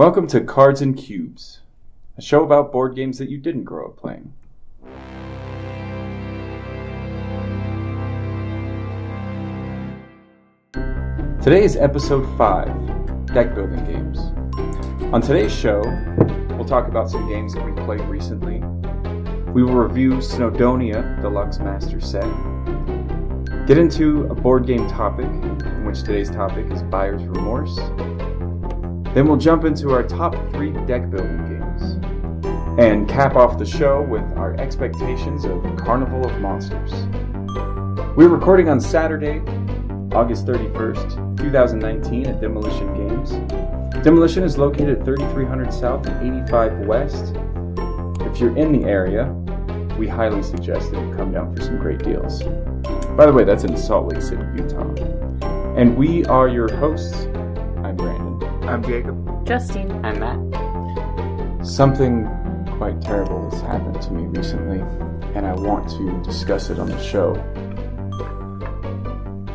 Welcome to Cards and Cubes, a show about board games that you didn't grow up playing. Today is episode 5 Deck Building Games. On today's show, we'll talk about some games that we've played recently. We will review Snowdonia Deluxe Master Set, get into a board game topic, in which today's topic is Buyer's Remorse. Then we'll jump into our top three deck building games, and cap off the show with our expectations of Carnival of Monsters. We're recording on Saturday, August 31st, 2019 at Demolition Games. Demolition is located at 3300 South and 85 West. If you're in the area, we highly suggest that you come down for some great deals. By the way, that's in Salt Lake City, Utah. And we are your hosts. I'm Jacob. Justine. I'm Matt. Something quite terrible has happened to me recently, and I want to discuss it on the show.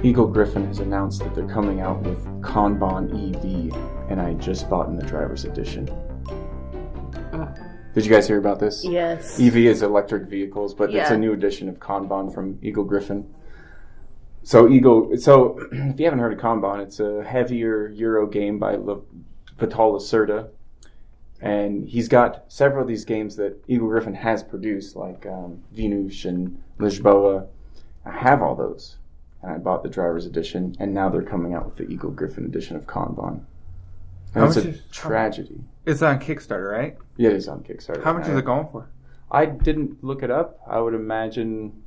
Eagle Gryphon has announced that they're coming out with Kanban EV, and I just bought in the driver's edition. Uh. Did you guys hear about this? Yes. EV is electric vehicles, but it's a new edition of Kanban from Eagle Gryphon. So Eagle, so if you haven't heard of Kanban, it's a heavier Euro game by Le, Vital Lacerda, and he's got several of these games that Eagle Gryphon has produced, like um, Vinhos and Lisboa. I have all those, and I bought the driver's edition, and now they're coming out with the Eagle Gryphon edition of Kanban. And How it's a is- tragedy. It's on Kickstarter, right? Yeah, it is on Kickstarter. How much I- is it going for? I didn't look it up. I would imagine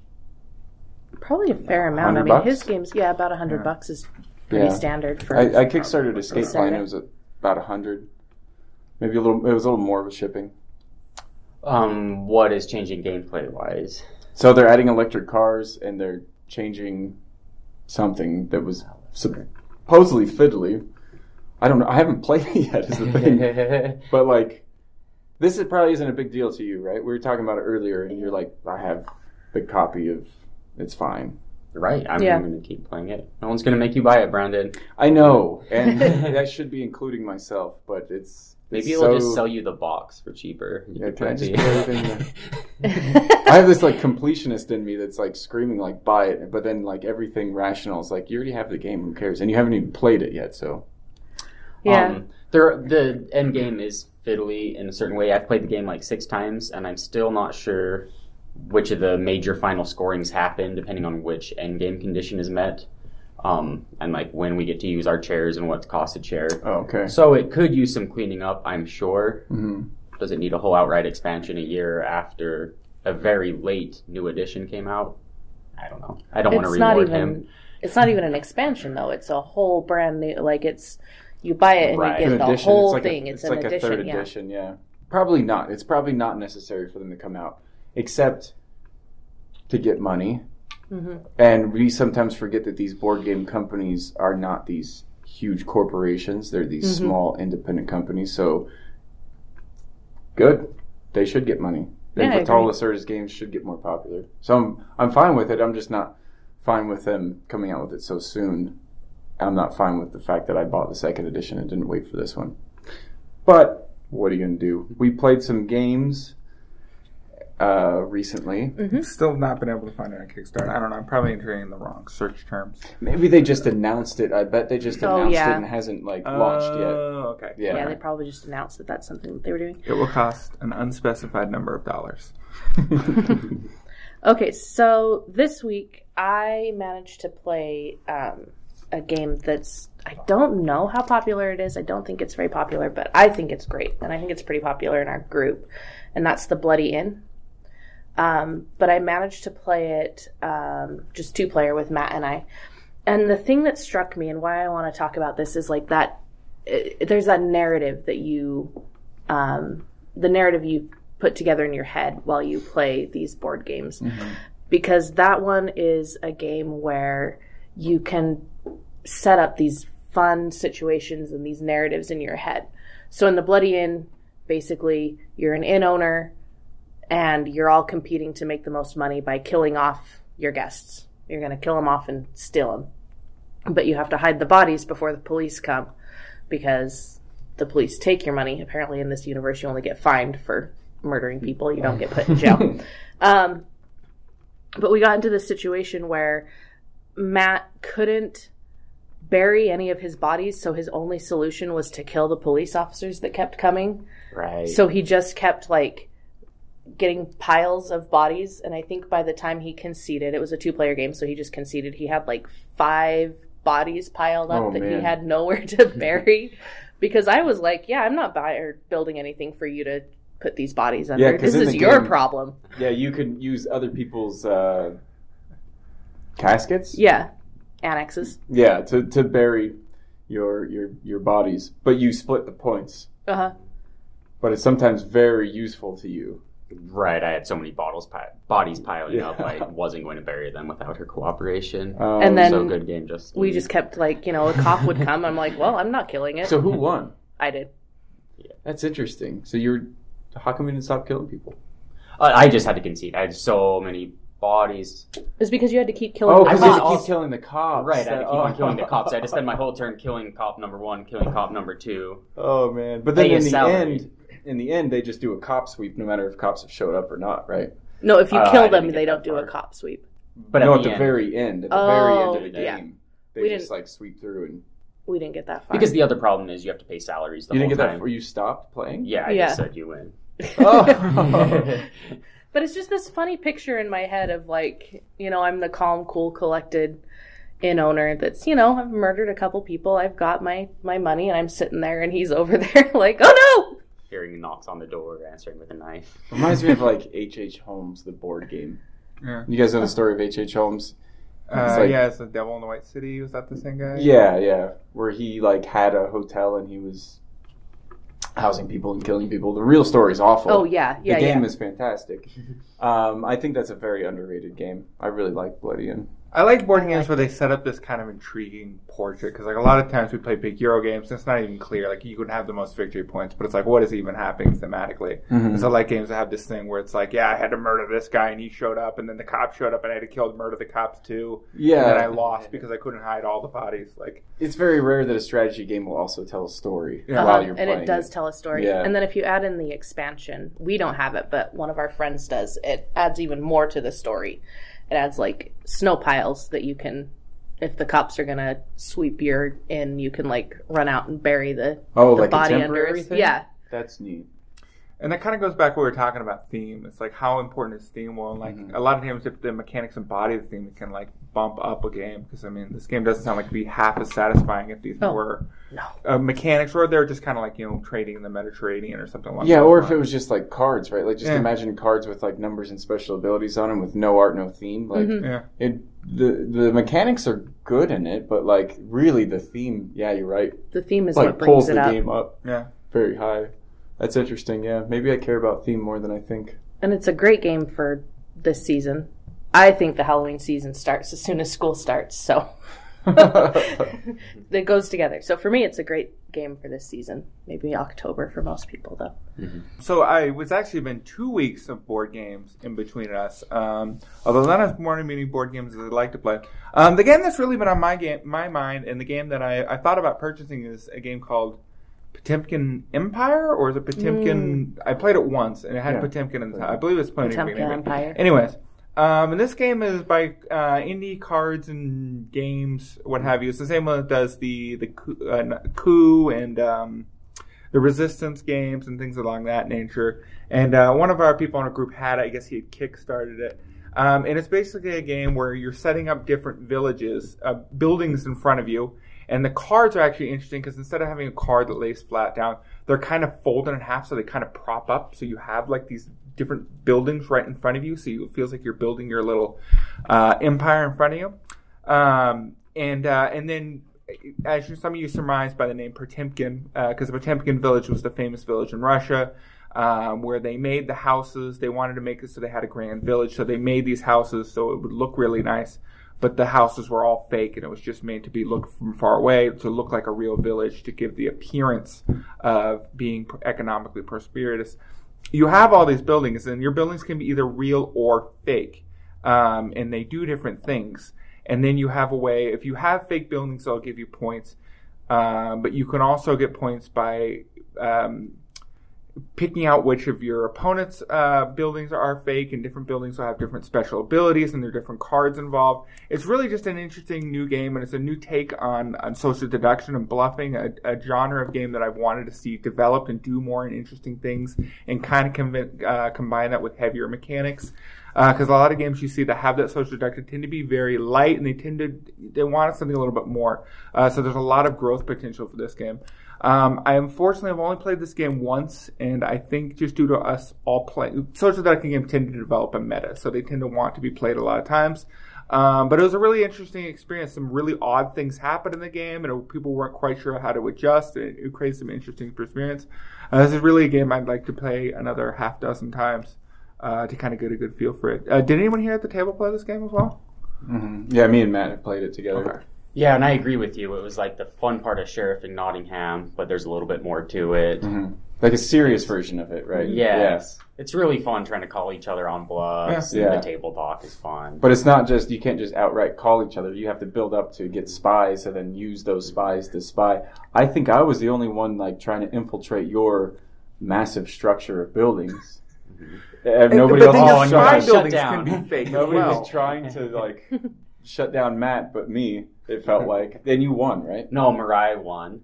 Probably a fair amount. I mean, bucks? his games, yeah, about a hundred Yeah. bucks is pretty Yeah. standard for. I, I kickstarted Escape Saturday. Plan. It was about a hundred, maybe a little. It was a little more with shipping. Um, what is changing gameplay wise? So they're adding electric cars and they're changing something that was supposedly fiddly. I don't know. I haven't played it yet. Is the thing, but like, this is probably isn't a big deal to you, right? We were talking about it earlier, and you're like, I have the copy of. It's fine. right, I'm Yeah. going to keep playing it. No one's going to make you buy it, Brandon. I know, and that should be including myself, but it's Maybe it's it'll so- just sell you the box for cheaper. Yeah, can I put just the- put everything I have this like completionist in me that's like screaming like buy it, but then like everything rational is like you already have the game, who cares? And you haven't even played it yet, so yeah. Um, there, the end game is fiddly in a certain way. I've played the game like six times, and I'm still not sure which of the major final scorings happen, depending on which end game condition is met, um, and like when we get to use our chairs and what costs a chair. oh, okay. So it could use some cleaning up, I'm sure. hmm Does it need a whole outright expansion a year after a very late new edition came out? I don't know. I don't want to it's reward even. him. It's not even an expansion though. It's a whole brand new. Like it's you buy it and Right. you An get the edition. whole it's like thing. A, it's, it's an like edition. a third yeah. edition, yeah. Probably not. It's probably not necessary for them to come out, except to get money. Mhm. And we sometimes forget that these board game companies are not these huge corporations. They're these Mhm. small independent companies. So good. They should get money. Yeah, Vital agree. Games should get more popular. So I'm I'm fine with it. I'm just not fine with them coming out with it so soon. I'm not fine with the fact that I bought the second edition and didn't wait for this one. But what are you gonna do? We played some games uh, recently. Mhm. Still not been able to find it on Kickstarter. I don't know. I'm probably entering the wrong search terms. Maybe they just announced it. I bet they just Oh, announced yeah. it and hasn't like launched yet. Oh, okay. Yeah. Yeah. they probably just announced that that's something that they were doing. It will cost an unspecified number of dollars. Okay, so this week I managed to play um, a game that's I don't know how popular it is. I don't think it's very popular, but I think it's great, and I think it's pretty popular in our group, and that's the Bloody Inn. Um, but I managed to play it um, just two player with Matt and I. And the thing that struck me and why I want to talk about this is like that. eh, there's that narrative that you, um, the narrative you put together in your head while you play these board games because that one is a game where you can set up these fun situations and these narratives in your head. So in the Bloody Inn, basically, you're an inn owner and you're all competing to make the most money by killing off your guests. You're going to kill them off and steal them. But you have to hide the bodies before the police come because the police take your money. Apparently, in this universe, you only get fined for murdering people. You don't get put in jail. um, but we got into this situation where Matt couldn't bury any of his bodies, so his only solution was to kill the police officers that kept coming. Right. So he just kept like getting piles of bodies, and I think by the time he conceded, it was a two-player game, so he just conceded. He had like five bodies piled up Oh, that he had nowhere to bury. because I was like, yeah, I'm not buying or building anything for you to put these bodies under. 'cause this is your game- problem. Yeah, you could use other people's uh, caskets. Yeah, annexes. Yeah, to, to bury your your your bodies, but you split the points. Uh huh. But it's sometimes very useful to you. Right. I had so many bottles pi- bodies piling up. I wasn't going to bury them without her cooperation. Um, And then- so good game. Just We just kept like, you know, a cop would come. I'm like, well, I'm not killing it. so who won? I did. That's interesting. So you're how come you didn't stop killing people? Uh, I just had to concede. I had so many bodies. It's because you had to keep killing Oh, the because I you had to keep killing the cops. Right. I had to keep on Oh. killing the cops. I had to spend my whole turn killing cop number one, killing cop number two. Oh man! But then in the salary. end, in the end, they just do a cop sweep, no matter if cops have showed up or not, right? No, if you Uh, kill didn't them, they don't do a cop sweep. But no, at at the, the very end, at the very end of the Oh, yeah. game, they We just like sweep through and We didn't get that far. because the other problem is you have to pay salaries the you whole didn't get that. time. Before you stopped playing. Yeah, I Yeah. just said you win. Oh. But it's just this funny picture in my head of like, you know, I'm the calm, cool, collected inn owner that's, you know, I've murdered a couple people. I've got my my money, and I'm sitting there, and he's over there like, oh no. Hearing knocks on the door, answering with a knife. Reminds me of like H. H. Holmes, the board game. Yeah. You guys know the story of H. H. Holmes? Uh, like- yeah, it's the Devil in the White City. Was that the same guy? Yeah, yeah. Where he like had a hotel and he was housing people and killing people. The real story is awful. Oh yeah, yeah, the game yeah. is fantastic. Um, I think that's a very underrated game. I really like Bloody Inn. I like board games like where they set up this kind of intriguing portrait because, like, a lot of times we play big Euro games, and it's not even clear. Like, you could have the most victory points, but it's like, what is even happening thematically? And so, I like games that have this thing where it's like, yeah, I had to murder this guy, and he showed up, and then the cops showed up, and I had to kill murder the cops too. Yeah, And then I lost because I couldn't hide all the bodies. Like, it's very rare that a strategy game will also tell a story Yeah. while Uh-huh, you're and playing. it does tell a story. Yeah. And then if you add in the expansion, we don't have it, but one of our friends does. It adds even more to the story. It adds like snow piles that you can, if the cops are gonna sweep your in, you can like run out and bury the, Oh, the like body under. temporary us. thing? Yeah, That's neat. And that kind of goes back to what we were talking about theme. It's like how important is theme? Well, like Mhm. a lot of times, if the mechanics embody the theme, it can like bump up a game. Because I mean, this game doesn't sound like it'd be half as satisfying if these Oh, were no. uh, mechanics, or they're just kind of like you know trading in the Mediterranean or something like. Yeah, those or if it was just like cards, right? Like just Yeah. imagine cards with like numbers and special abilities on them with no art, no theme. Like Mhm. yeah, it, the the mechanics are good in it, but like really the theme, yeah, you're right. the theme is like what pulls brings it the up. game up yeah. very high. That's interesting. Yeah, maybe I care about theme more than I think. And it's a great game for this season. I think the Halloween season starts as soon as school starts, so it goes together. So for me, it's a great game for this season. Maybe October for most people, though. So I was actually been two weeks of board games in between us. Um, although not as more many board games as I'd like to play. Um, the game that's really been on my game, my mind, and the game that I, I thought about purchasing is a game called Potemkin Empire, or is it Potemkin? I played it once, and it had Yeah. Potemkin in the title. I believe it's playing Potemkin Empire. Anyways, um, and this game is by uh, Indie Cards and Games, what have you. It's the same one that does the the coup, uh, coup and um, the Resistance games and things along that nature. And uh, one of our people in our group had. I guess he had kickstarted it. Um, and it's basically a game where you're setting up different villages, uh, buildings in front of you. And the cards are actually interesting because instead of having a card that lays flat down, they're kind of folded in half so they kind of prop up. So you have like these different buildings right in front of you. So it feels like you're building your little uh, empire in front of you. Um, and uh, and then, as you, some of you surmised by the name Potemkin, because the Potemkin village was the famous village in Russia. Um, where they made the houses, they wanted to make it so they had a grand village. So they made these houses so it would look really nice but the houses were all fake and it was just made to be looked from far away to look like a real village to give the appearance of being economically prosperous. You have all these buildings and your buildings can be either real or fake. Um, and they do different things. And then you have a way, if you have fake buildings, they'll give you points. Uh, but you can also get points by um, picking out which of your opponent's uh, buildings are fake, and different buildings will have different special abilities, and there are different cards involved. It's really just an interesting new game, and it's a new take on, on social deduction and bluffing, a, a genre of game that I've wanted to see developed and do more and interesting things, and kind of conv- uh, combine that with heavier mechanics. Because a lot of games you see that have that social deduction tend to be very light, and they tend to they want something a little bit more. Uh, so there's a lot of growth potential for this game. Um, I unfortunately have only played this game once, and I think just due to us all playing, social deduction games tend to develop a meta, so they tend to want to be played a lot of times. Um, but it was a really interesting experience. Some really odd things happened in the game, and people weren't quite sure how to adjust. It, it created some interesting experience. Uh, this is really a game I'd like to play another half dozen times uh, to kind of get a good feel for it. Uh, did anyone here at the table play this game as well? Mm-hmm. Yeah, me and Matt have played it together. Okay. Yeah, and I agree with you. It was like the fun part of Sheriff in Nottingham, but there's a little bit more to it. Mm-hmm. Like a serious version of it, right? Yes. It's really fun trying to call each other on bluffs. Yeah. and Yeah. The table talk is fun. But it's not just you can't just outright call each other. You have to build up to get spies and then use those spies to spy. I think I was the only one like trying to infiltrate your massive structure of buildings. Uh, nobody but else was your and spy trying. shut buildings down. can be fake Nobody well. was trying to like shut down Matt, but me. It felt like. Then you won, right? No, Mariah won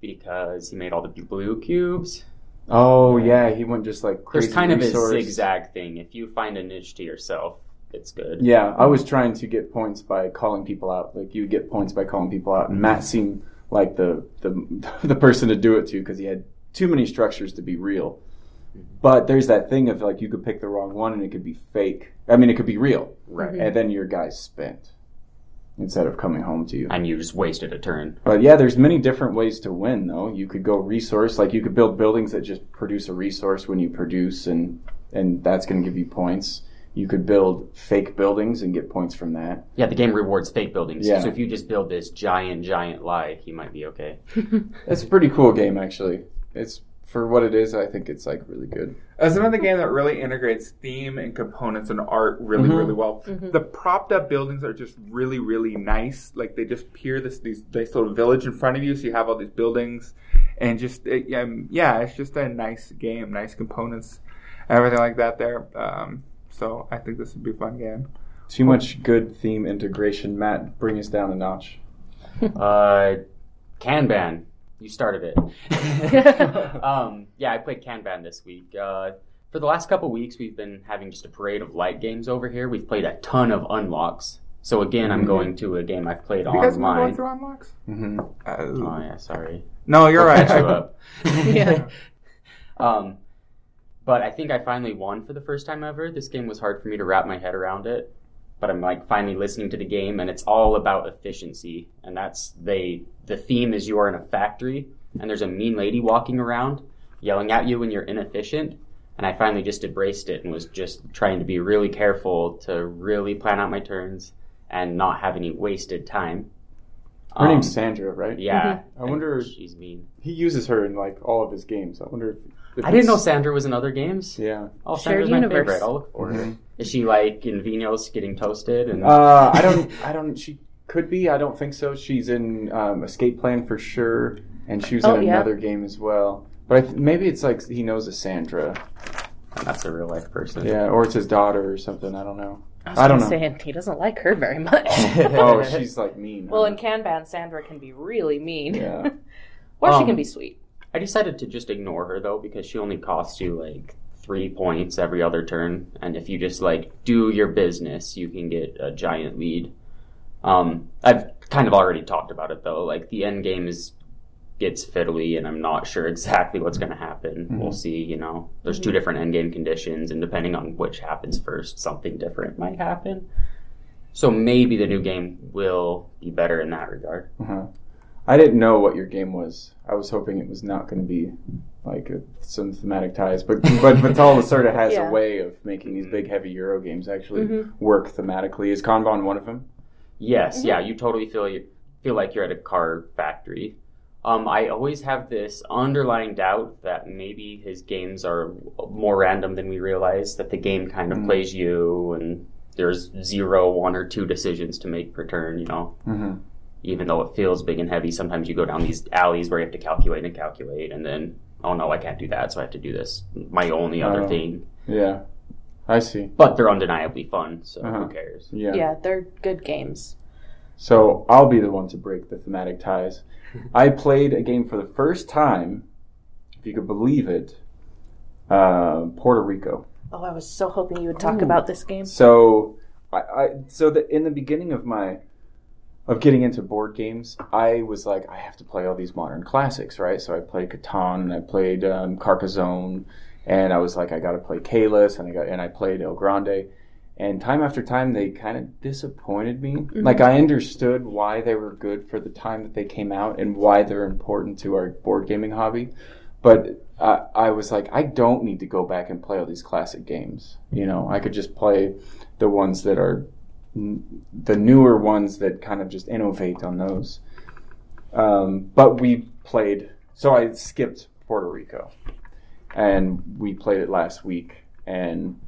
because he made all the blue cubes. Oh yeah, he went just like crazy There's kind of a zigzag thing. If you find a niche to yourself, it's good. Yeah, I was trying to get points by calling people out. Like you get points by calling people out, and Matt seemed like the the the person to do it to because he had too many structures to be real. Mm-hmm. But there's that thing of like you could pick the wrong one and it could be fake. I mean, it could be real, Right. and then your guy's spent instead of coming home to you. And you just wasted a turn. But yeah, there's many different ways to win though. You could go resource, like you could build buildings that just produce a resource when you produce and and that's going to give you points. You could build fake buildings and get points from that. Yeah, the game rewards fake buildings. Yeah. So if you just build this giant, giant lie, you might be okay. It's a pretty cool game actually. It's for what it is, I think it's like really good. It's another game that really integrates theme and components and art really, Mhm. really well. The propped up buildings are just really, really nice. Like they just peer this these nice little village in front of you, so you have all these buildings, and just it, um, yeah, it's just a nice game, nice components, everything like that there. Um, so I think this would be a fun game. Too much good theme integration. Matt, bring us down a notch. Uh, Kanban. You started it. um, yeah, I played Kanban this week. Uh, for the last couple weeks, we've been having just a parade of light games over here. We've played a ton of unlocks. So again, I'm Mhm. going to a game I've played Have you guys been going through unlocks? Mm-hmm. Oh yeah, sorry. no, you're I'll right. catch you up. Yeah. Um, but I think I finally won for the first time ever. This game was hard for me to wrap my head around it, but I'm like finally listening to the game, and it's all about efficiency. And that's they. The theme is you are in a factory, and there's a mean lady walking around yelling at you when you're inefficient. And I finally just embraced it and was just trying to be really careful to really plan out my turns and not have any wasted time. Her Um, name's Sandra, right? Yeah, I wonder- and she's mean. He uses her in like all of his games. I wonder if, if I didn't know Sandra was in other games. Yeah. Oh, Shared Sandra's my universe. favorite. I'll look for her. Is she like in Vinhos getting toasted? And Uh, I don't. I don't. She could be. I don't think so. She's in um, Escape Plan for sure, and she was Oh, in yeah. another game as well. But I th- maybe it's like he knows a Sandra. and that's a real life person. Yeah, or it's his daughter or something. I don't know. I was I don't gonna know. say and he doesn't like her very much. oh, she's like mean. well, in Kanban, Sandra can be really mean. Yeah. or she Um, can be sweet. I decided to just ignore her though because she only costs you like three points every other turn, and if you just like do your business, you can get a giant lead. Um, I've kind of already talked about it though. Like the end game is gets fiddly, and I'm not sure exactly what's going to happen. We'll see. You know, there's two different end game conditions, and depending on which happens first, something different might happen. So maybe the new game will be better in that regard. Uh-huh. I didn't know what your game was. I was hoping it was not going to be like a, some thematic ties, but but Vital sort of has Yeah. a way of making these big heavy Euro games actually Mhm. work thematically. Is Kanban one of them? Yes, Mhm. yeah, you totally feel you feel like you're at a car factory. Um, I always have this underlying doubt that maybe his games are more random than we realize. That the game kind of Mm. plays you, and there's zero, one, or two decisions to make per turn. You know, Mm-hmm. even though it feels big and heavy, sometimes you go down these alleys where you have to calculate and calculate, and then oh no, I can't do that, so I have to do this my only other Oh. thing. Yeah, I see. But they're undeniably fun, so Uh-huh. who cares? Yeah. Yeah, they're good games. So I'll be the one to break the thematic ties. I played a game for the first time, if you could believe it, uh, Puerto Rico. Oh, I was so hoping you would talk Ooh. about this game. So I, I so the, in the beginning of my of getting into board games, I was like, I have to play all these modern classics, right? So I played Catan and I played um, Carcassonne, and I was like, I got to play Caylus, and I got and I played El Grande. And time after time, they kind of disappointed me. Like I understood why they were good for the time that they came out and why they're important to our board gaming hobby, but uh, I was like, I don't need to go back and play all these classic games. You know, I could just play the ones that are the newer ones that kind of just innovate on those. Um, but we played, so I skipped Puerto Rico, and we played it last week, and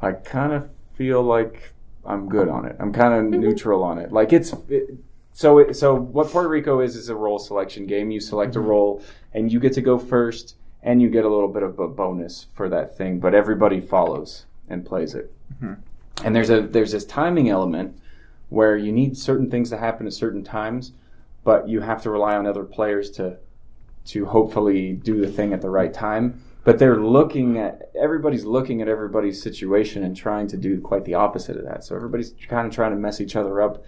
I kind of feel like I'm good on it. I'm kind of mm-hmm. neutral on it. Like it's. It, so, it, so what Puerto Rico is is a role selection game. You select a mm-hmm. role, and you get to go first, and you get a little bit of a bonus for that thing. But everybody follows and plays it. Mm-hmm. And there's a there's this timing element where you need certain things to happen at certain times, but you have to rely on other players to to hopefully do the thing at the right time. But they're looking at everybody's looking at everybody's situation and trying to do quite the opposite of that. So everybody's kind of trying to mess each other up,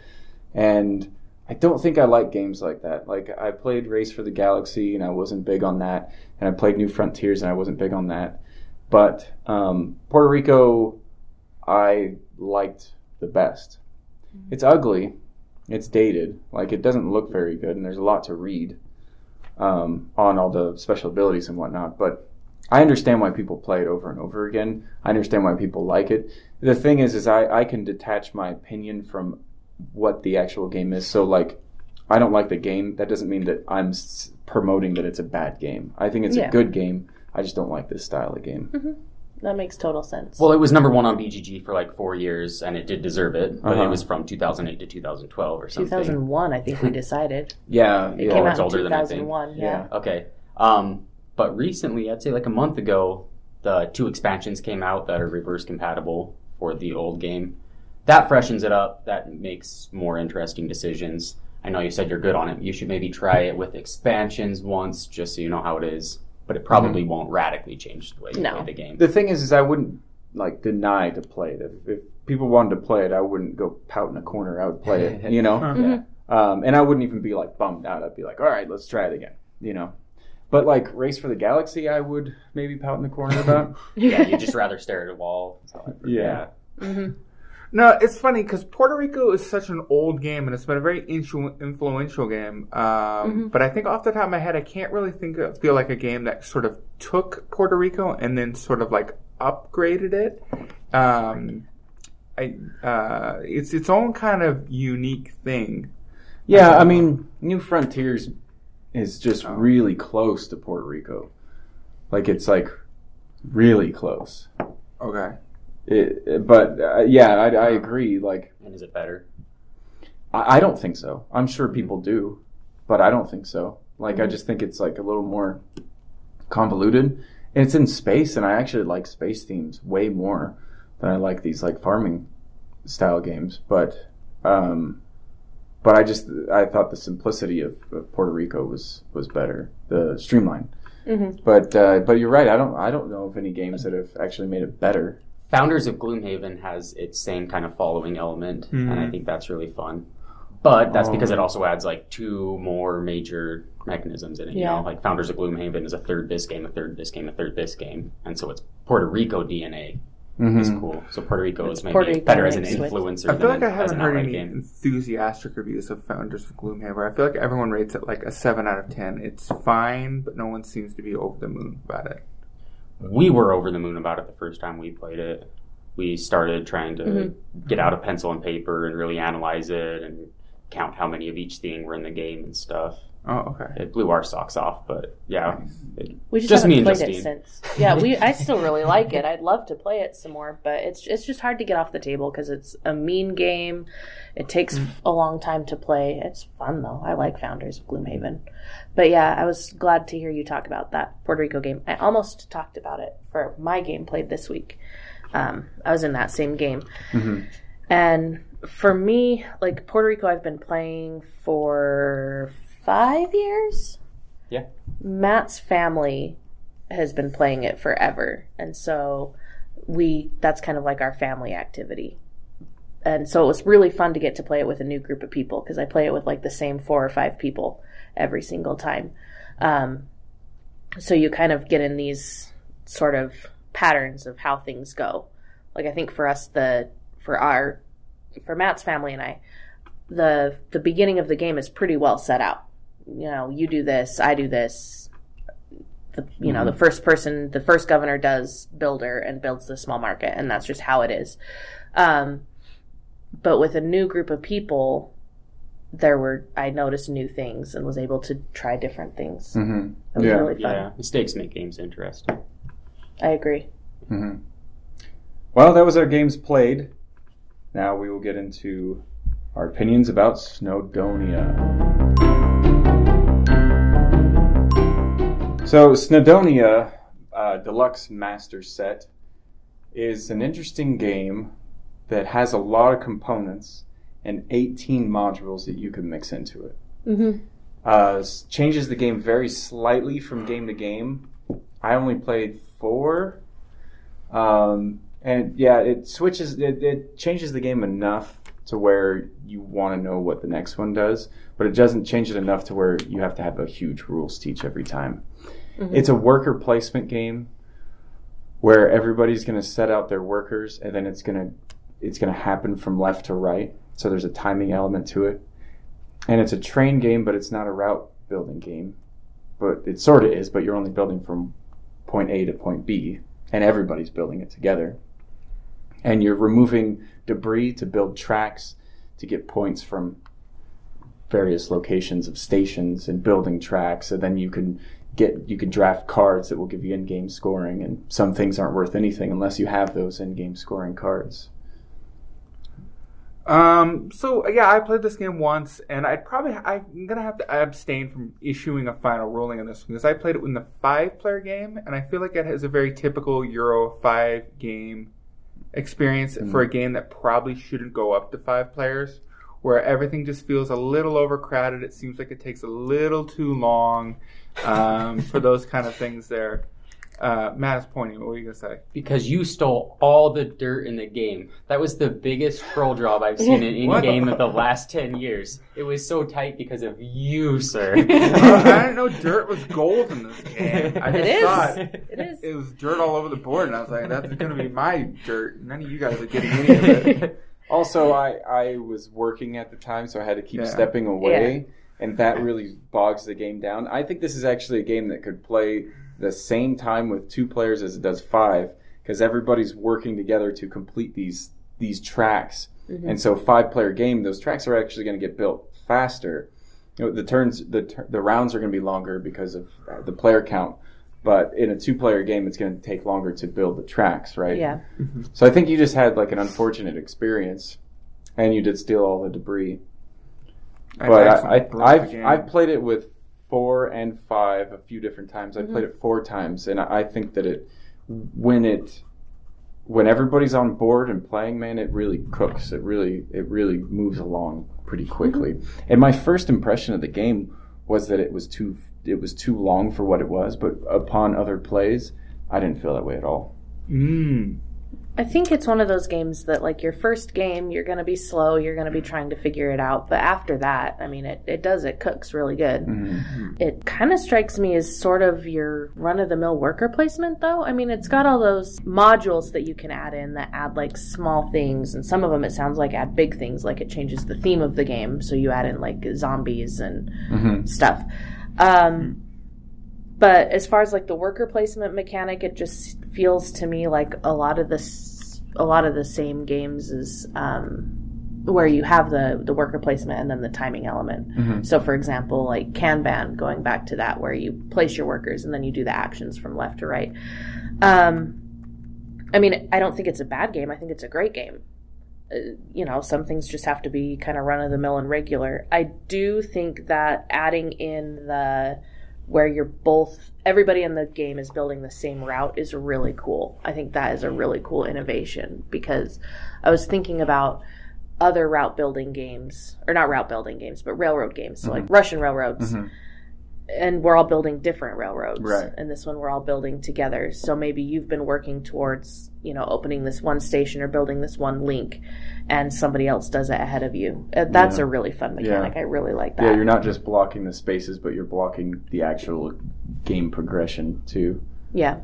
and I don't think I like games like that. Like I played Race for the Galaxy and I wasn't big on that, and I played New Frontiers and I wasn't big on that. But um, Puerto Rico, I liked the best. It's ugly, it's dated, like it doesn't look very good, and there's a lot to read um, on all the special abilities and whatnot. But I understand why people play it over and over again. I understand why people like it. The thing is, is I, I can detach my opinion from what the actual game is. So like, I don't like the game. That doesn't mean that I'm s- promoting that it's a bad game. I think it's Yeah. a good game. I just don't like this style of game. That makes total sense. Well, it was number one on BGG for like four years, and it did deserve it. But Uh-huh. it was from 2008 to 2012 or something. 2001, I think we decided. Yeah, It yeah. came it's out in older than I think. 2001. Yeah. Okay. Um, but recently, I'd say like a month ago, the two expansions came out that are reverse compatible for the old game. That freshens it up. That makes more interesting decisions. I know you said you're good on it. You should maybe try it with expansions once, just so you know how it is. But it probably mm-hmm. won't radically change the way you No. play the game. The thing is, is I wouldn't like deny to play it. If, if people wanted to play it, I wouldn't go pout in a corner. I would play it, you know. Yeah. Mm-hmm. Um, and I wouldn't even be like bummed out. I'd be like, all right, let's try it again, you know. But like Race for the Galaxy, I would maybe pout in the corner about. yeah, you'd just rather stare at a wall. That's how I prefer yeah. it. Mm-hmm. No, it's funny because Puerto Rico is such an old game and it's been a very influ- influential game. Um, But I think off the top of my head, I can't really think of, feel like a game that sort of took Puerto Rico and then sort of like upgraded it. Um, I, uh, it's its own kind of unique thing. Yeah, I mean, New Frontiers is just Oh. really close to Puerto Rico. Like it's like really close. Okay. It, it- but uh, yeah, I, I agree. Like And is it better? I, I don't think so. I'm sure people do, but I don't think so. Like I just think it's like a little more convoluted. And it's in space, and I actually like space themes way more than I like these like farming style games. But um, but I just I thought the simplicity of, of Puerto Rico was was better, the streamline. Mhm. But uh, but you're right. I don't I don't know of any games that have actually made it better. Founders of Gloomhaven has its same kind of following element, and I Mhm. think that's really fun. But that's Oh. because it also adds like two more major mechanisms in it. You Yeah. know, like Founders of Gloomhaven is a third this game, a third this game, a third this game, and so it's Puerto Rico DNA. It's Mhm. cool. So Puerto Rico It's is maybe Puerto Rico better as an mixed with- influencer. I feel than like I haven't heard any game. enthusiastic reviews of Founders of Gloomhaven. I feel like everyone rates it like a 7 out of 10. It's fine, but no one seems to be over the moon about it. We were over the moon about it the first time we played it. We started trying to Mm-hmm. get out a pencil and paper and really analyze it and count how many of each thing were in the game and stuff. Oh, okay. It blew our socks off, but yeah, it, We just, Just haven't me played Justine. it since. Yeah, we. I still really like it. I'd love to play it some more, but it's it's just hard to get off the table because it's a mean game. It takes Mm. a long time to play. It's fun though. I like Founders of Gloomhaven, but yeah, I was glad to hear you talk about that Puerto Rico game. I almost talked about it for my game played this week. Um, I was in that same game, Mhm. and for me, like Puerto Rico, I've been playing for five years. Yeah. Matt's family has been playing it forever, and so we that's kind of like our family activity. And so it was really fun to get to play it with a new group of people because I play it with like the same four or five people every single time. Um, so you kind of get in these sort of patterns of how things go. Like I think for us, the for our for Matt's family and I, the the beginning of the game is pretty well set out. You know, you do this, I do this. The, you know, the first person, the first governor does builder and builds the small market, and that's just how it is. Um, but with a new group of people, there were I noticed new things and was able to try different things. Mhm. It was Yeah. really fun. yeah, mistakes make games interesting. I agree. hmm Well, that was our games played. Now we will get into our opinions about Snowdonia. So, Snowdonia uh, Deluxe Master Set is an interesting game that has a lot of components and 18 modules that you can mix into it. Mm-hmm. Uh, changes the game very slightly from game to game. I only played four, um, and yeah, it switches. It, it changes the game enough to where you want to know what the next one does, but it doesn't change it enough to where you have to have a huge rules teach every time. Mhm. It's a worker placement game where everybody's going to set out their workers, and then it's going to it's going to happen from left to right. So there's a timing element to it and it's a train game, but it's not a route building game. But it sort of is, but you're only building from point A to point B, and everybody's building it together. And you're removing debris to build tracks to get points from various locations of stations and building tracks. So then you can get you can draft cards that will give you in-game scoring, and some things aren't worth anything unless you have those in-game scoring cards. Um. So yeah, I played this game once, and I'd probably I'm gonna have to abstain from issuing a final ruling on this one because I played it in the five-player game, and I feel like it has a very typical Euro five game experience for a game that probably shouldn't go up to five players, where everything just feels a little overcrowded. It seems like it takes a little too long um, for those kind of things. There, uh, Matt is pointing. What were you gonna say? Because you stole all the dirt in the game. That was the biggest troll job I've seen in any game of the last 10 years. It was so tight because of you, sir. I didn't know dirt was gold in this game. I just It is. thought It is. it was dirt all over the board, and I was like, "That's going to be my dirt." None of you guys are getting any of it. Also, I, I was working at the time, so I had to keep Yeah. stepping away, and that really bogs the game down. I think this is actually a game that could play the same time with two players as it does five, because everybody's working together to complete these these tracks. And so, five player game, those tracks are actually going to get built faster. You know, the turns, the the rounds are going to be longer because of uh, the player count. But in a two player game, it's going to take longer to build the tracks, right? Yeah. So I think you just had like an unfortunate experience, and you did steal all the debris. But I, I, the I've. I've played it with four and five a few different times. I've Mm-hmm. played it four times, and I I think that it when it when everybody's on board and playing, man, it really cooks. It really it really moves along pretty quickly. Mm-hmm. And my first impression of the game was that it was too it was too long for what it was. But upon other plays, I didn't feel that way at all. Mm. I think it's one of those games that, like, your first game, you're going to be slow, you're going to be trying to figure it out. But after that, I mean, it, it does, it cooks really good. Mhm. It kind of strikes me as sort of your run of the mill worker placement, though. I mean, it's got all those modules that you can add in that add, like, small things. And some of them, it sounds like, add big things, like it changes the theme of the game. So you add in, like, zombies and Mhm. stuff. Um, but as far as like the worker placement mechanic, it just feels to me like a lot of this, a lot of the same games as um, where you have the the worker placement and then the timing element. Mhm. So, for example, like Kanban, going back to that, where you place your workers and then you do the actions from left to right. Um, I mean, I don't think it's a bad game. I think it's a great game. Uh, you know, some things just have to be kind of run of the mill and regular. I do think that adding in the where you're both everybody in the game is building the same route is really cool. I think that is a really cool innovation because I was thinking about other route building games or not route building games but railroad games so like russian railroads Mhm. And we're all building different railroads Right. and this one we're all building together so maybe you've been working towards you know opening this one station or building this one link and somebody else does it ahead of you Uh, that's Yeah. a really fun mechanic i really like that Yeah, you're not just blocking the spaces, but you're blocking the actual game progression too. yeah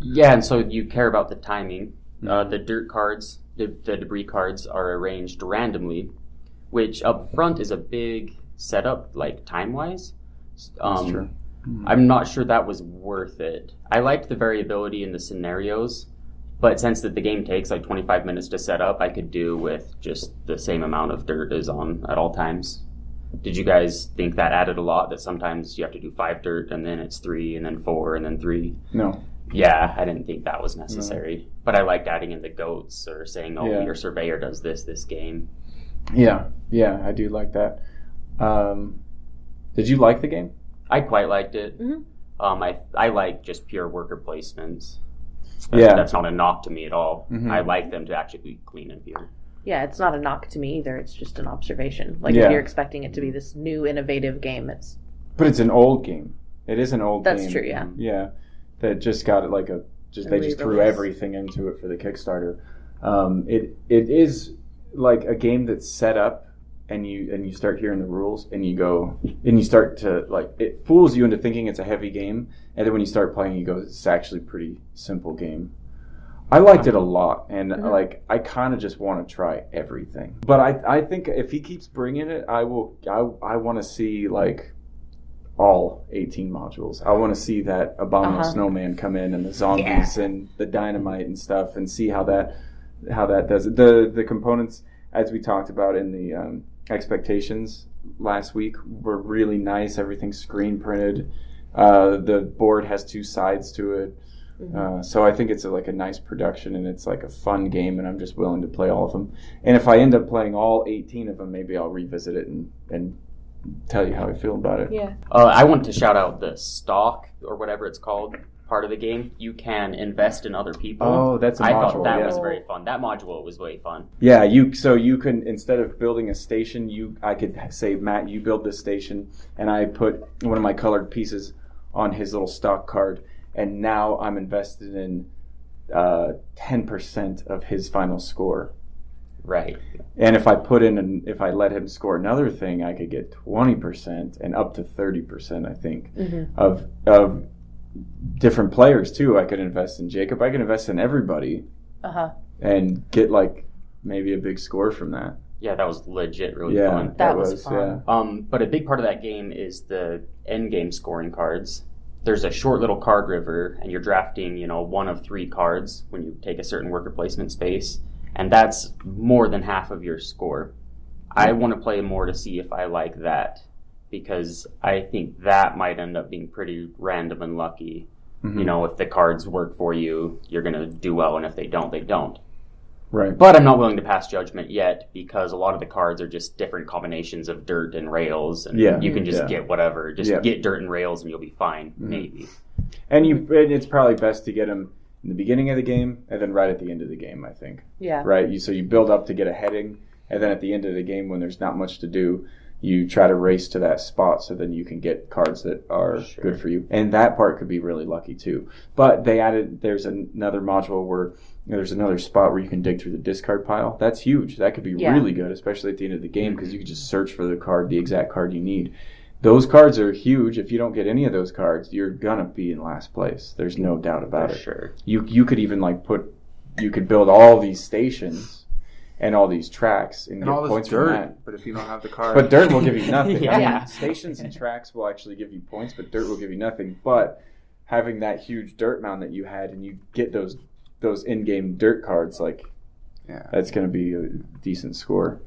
Yeah, and so you care about the timing. Uh, the dirt cards, the, the debris cards are arranged randomly, which up front is a big setup, like time wise. Um, true. I'm not sure that was worth it. I liked the variability in the scenarios, but since that the game takes like 25 minutes to set up, I could do with just the same amount of dirt is on at all times. Did you guys think that added a lot? That sometimes you have to do five dirt and then it's three and then four and then three? No. Yeah, I didn't think that was necessary. But I liked adding in the goats or saying, oh, Yeah. your surveyor does this this game. Yeah, yeah, I do like that. Um, did you like the game? I quite liked it. Mhm. Um, I I like just pure worker placements. That- Yeah. that's not a knock to me at all. Mhm. I like them to actually be clean and pure. yeah it's not a knock to me either it's just an observation like Yeah. if you're expecting it to be this new innovative game it's But it's an old game. It is an old game. that's game. true yeah Yeah, that just got it like a just A they just threw everything into it for the Kickstarter. Um, it it is like a game that's set up, and you and you start hearing the rules, and you go and you start to like it fools you into thinking it's a heavy game, and then when you start playing, you go it's actually a pretty simple game. I liked it a lot, and Mhm. like I kind of just want to try everything. But I I think if he keeps bringing it, I will. I I want to see like all 18 modules. I want to see that abominable Uh-huh. snowman come in and the zombies and the dynamite and stuff, and see how that how that does it. The the components, as we talked about in the um, expectations last week, were really nice. Everything's screen printed. Uh, the board has two sides to it. Mm-hmm. Uh, so I think it's a, like a nice production and it's like a fun game, and I'm just willing to play all of them. And if I end up playing all 18 of them, maybe I'll revisit it and, and tell you how I feel about it. yeah Uh, I want to shout out the stock or whatever it's called part of the game. You can invest in other people. Oh, that's a I module. thought that yeah. was very fun. That module was way fun. Yeah, you so you can instead of building a station, you I could say Matt, you build this station, and I put one of my colored pieces on his little stock card, and now I'm invested in uh, ten percent of his final score. Right. And if I put in and if I let him score another thing, I could get twenty percent and up to thirty percent. I think Mhm. of of different players too. I could invest in Jacob. I could invest in everybody uh-huh and get like maybe a big score from that. Yeah, that was legit really yeah, fun. That was fun. Um, but a big part of that game is the end game scoring cards. There's a short little card river, and you're drafting, you know, one of three cards when you take a certain worker placement space, and that's more than half of your score. I want to play more to see if I like that because I think that might end up being pretty random and lucky. Mhm. You know, if the cards work for you, you're going to do well, and if they don't, they don't. Right. But I'm not willing to pass judgment yet because a lot of the cards are just different combinations of dirt and rails, and Yeah. you can just Yeah. get whatever. Just Yeah. get dirt and rails, and you'll be fine, Mhm. maybe. And you, and it's probably best to get them in the beginning of the game and then right at the end of the game. I think. yeah Right. You so you build up to get a heading, and then at the end of the game, when there's not much to do, you try to race to that spot so then you can get cards that are Sure. good for you. And that part could be really lucky too. But they added there's another module where there's another spot where you can dig through the discard pile. That's huge. That could be Yeah. really good, especially at the end of the game because you can just search for the card, the exact card you need. Those cards are huge. If you don't get any of those cards, you're gonna be in last place. There's no doubt about For it sure. you you could even like put you could build all these stations and all these tracks and, And get all this points from dirt, that. but if you don't have the card, But dirt will give you nothing. I Yeah. mean, stations and tracks will actually give you points, but dirt will give you nothing. But having that huge dirt mound that you had, and you get those those in-game dirt cards, like yeah. that's going to be a decent score.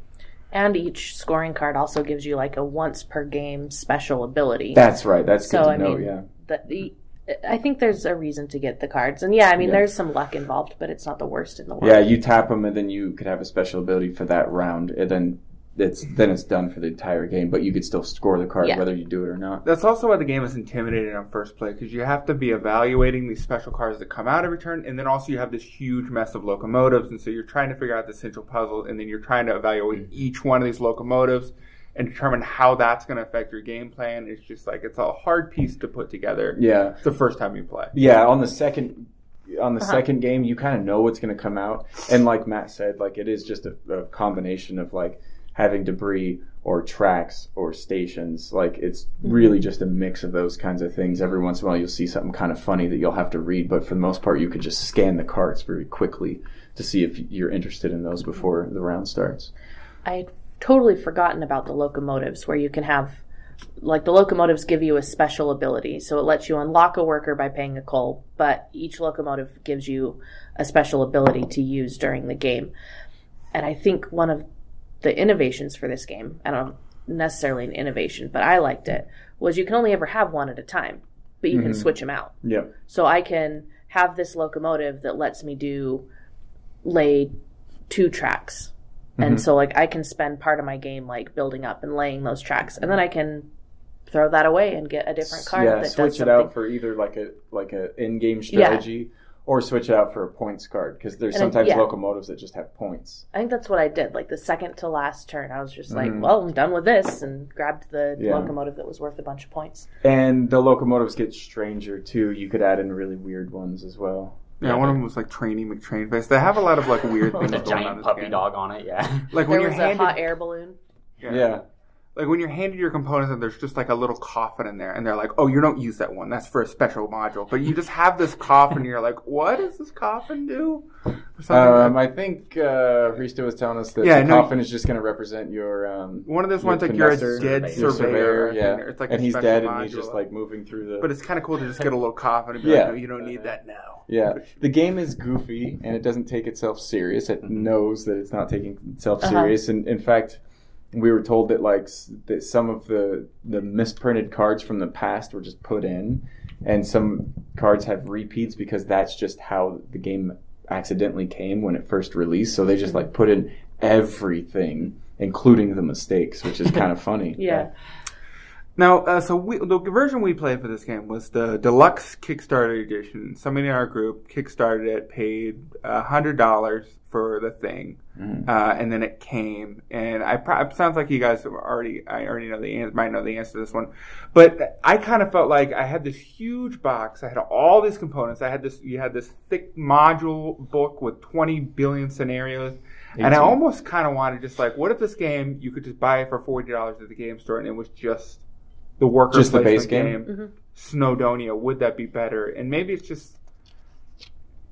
And each scoring card also gives you like a once per game special ability. That's right. That's good So, to I know. mean, yeah. that the I think there's a reason to get the cards. And yeah, I mean Yeah. there's some luck involved, but it's not the worst in the world. Yeah, you tap them and then you could have a special ability for that round, and then it's then it's done for the entire game. But you could still score the card Yeah. whether you do it or not. That's also why the game is intimidating on first play because you have to be evaluating these special cards that come out every turn, and then also you have this huge mess of locomotives, and so you're trying to figure out the central puzzle, and then you're trying to evaluate mm. each one of these locomotives and determine how that's going to affect your game plan. It's just like it's a hard piece to put together. Yeah, the first time you play. yeah. On the second, on the Uh-huh. second game, you kind of know what's going to come out, and like Matt said, like it is just a, a combination of like having debris or tracks or stations. Like it's really just a mix of those kinds of things. Every once in a while, you'll see something kind of funny that you'll have to read, but for the most part, you could just scan the cards very quickly to see if you're interested in those before the round starts. I'd totally forgotten about the locomotives where you can have like the locomotives give you a special ability so it lets you unlock a worker by paying a coal but each locomotive gives you a special ability to use during the game and i think one of the innovations for this game i don't know necessarily an innovation but i liked it was you can only ever have one at a time but you can Mhm. switch them out Yep. so I can have this locomotive that lets me do lay two tracks. And Mhm. so like I can spend part of my game like building up and laying those tracks and then I can throw that away and get a different card yeah, that switch it out for either like a like a in-game strategy or switch it out for a points card because there's And sometimes yeah. locomotives that just have points. I think that's what I did. Like the second to last turn, I was just like, Mhm. "Well, I'm done with this," and grabbed the Yeah. locomotive that was worth a bunch of points. And the locomotives get stranger too. You could add in really weird ones as well. Yeah, one of them was like Training McTrain Face. They have a lot of like weird things With a going on in giant this puppy game. dog on it, yeah. Like there when you're was handed, a hot air balloon. Yeah. Like when you're handed your components and there's just like a little coffin in there, and they're like, "Oh, you don't use that one. That's for a special module." But you just have this coffin, and you're like, "What does this coffin do?" Um, like- I think uh, Risto was telling us that Yeah, the no, coffin is just going to represent your um, one of those ones like you're a conductor, dead your surveyor. yeah, It's like and a he's special dead, and he's just like moving through the. But it's kind of cool to just get a little coffin and be Yeah. like, "No, you don't need that now." yeah, the game is goofy and it doesn't take itself serious. It knows that it's not taking itself Uh-huh. serious, and in fact, we were told that like that some of the the misprinted cards from the past were just put in, and some cards have repeats because that's just how the game accidentally came when it first released. So they just like put in everything, including the mistakes, which is kind of funny. Yeah. Now, uh, so we, the version we played for this game was the deluxe Kickstarter edition. Somebody in our group kickstarted it, paid a hundred dollars for the thing, Mhm. uh, and then it came. And I pro- sounds like you guys have already, I already know the answer, might know the answer to this one, but I kind of felt like I had this huge box. I had all these components. I had this, you had this thick module book with twenty billion scenarios. And I almost kind of wanted just like, what if this game you could just buy it for forty dollars at the game store and it was just the worker Just the base placement game? Mhm. Snowdonia? Would that be better? And maybe it's just,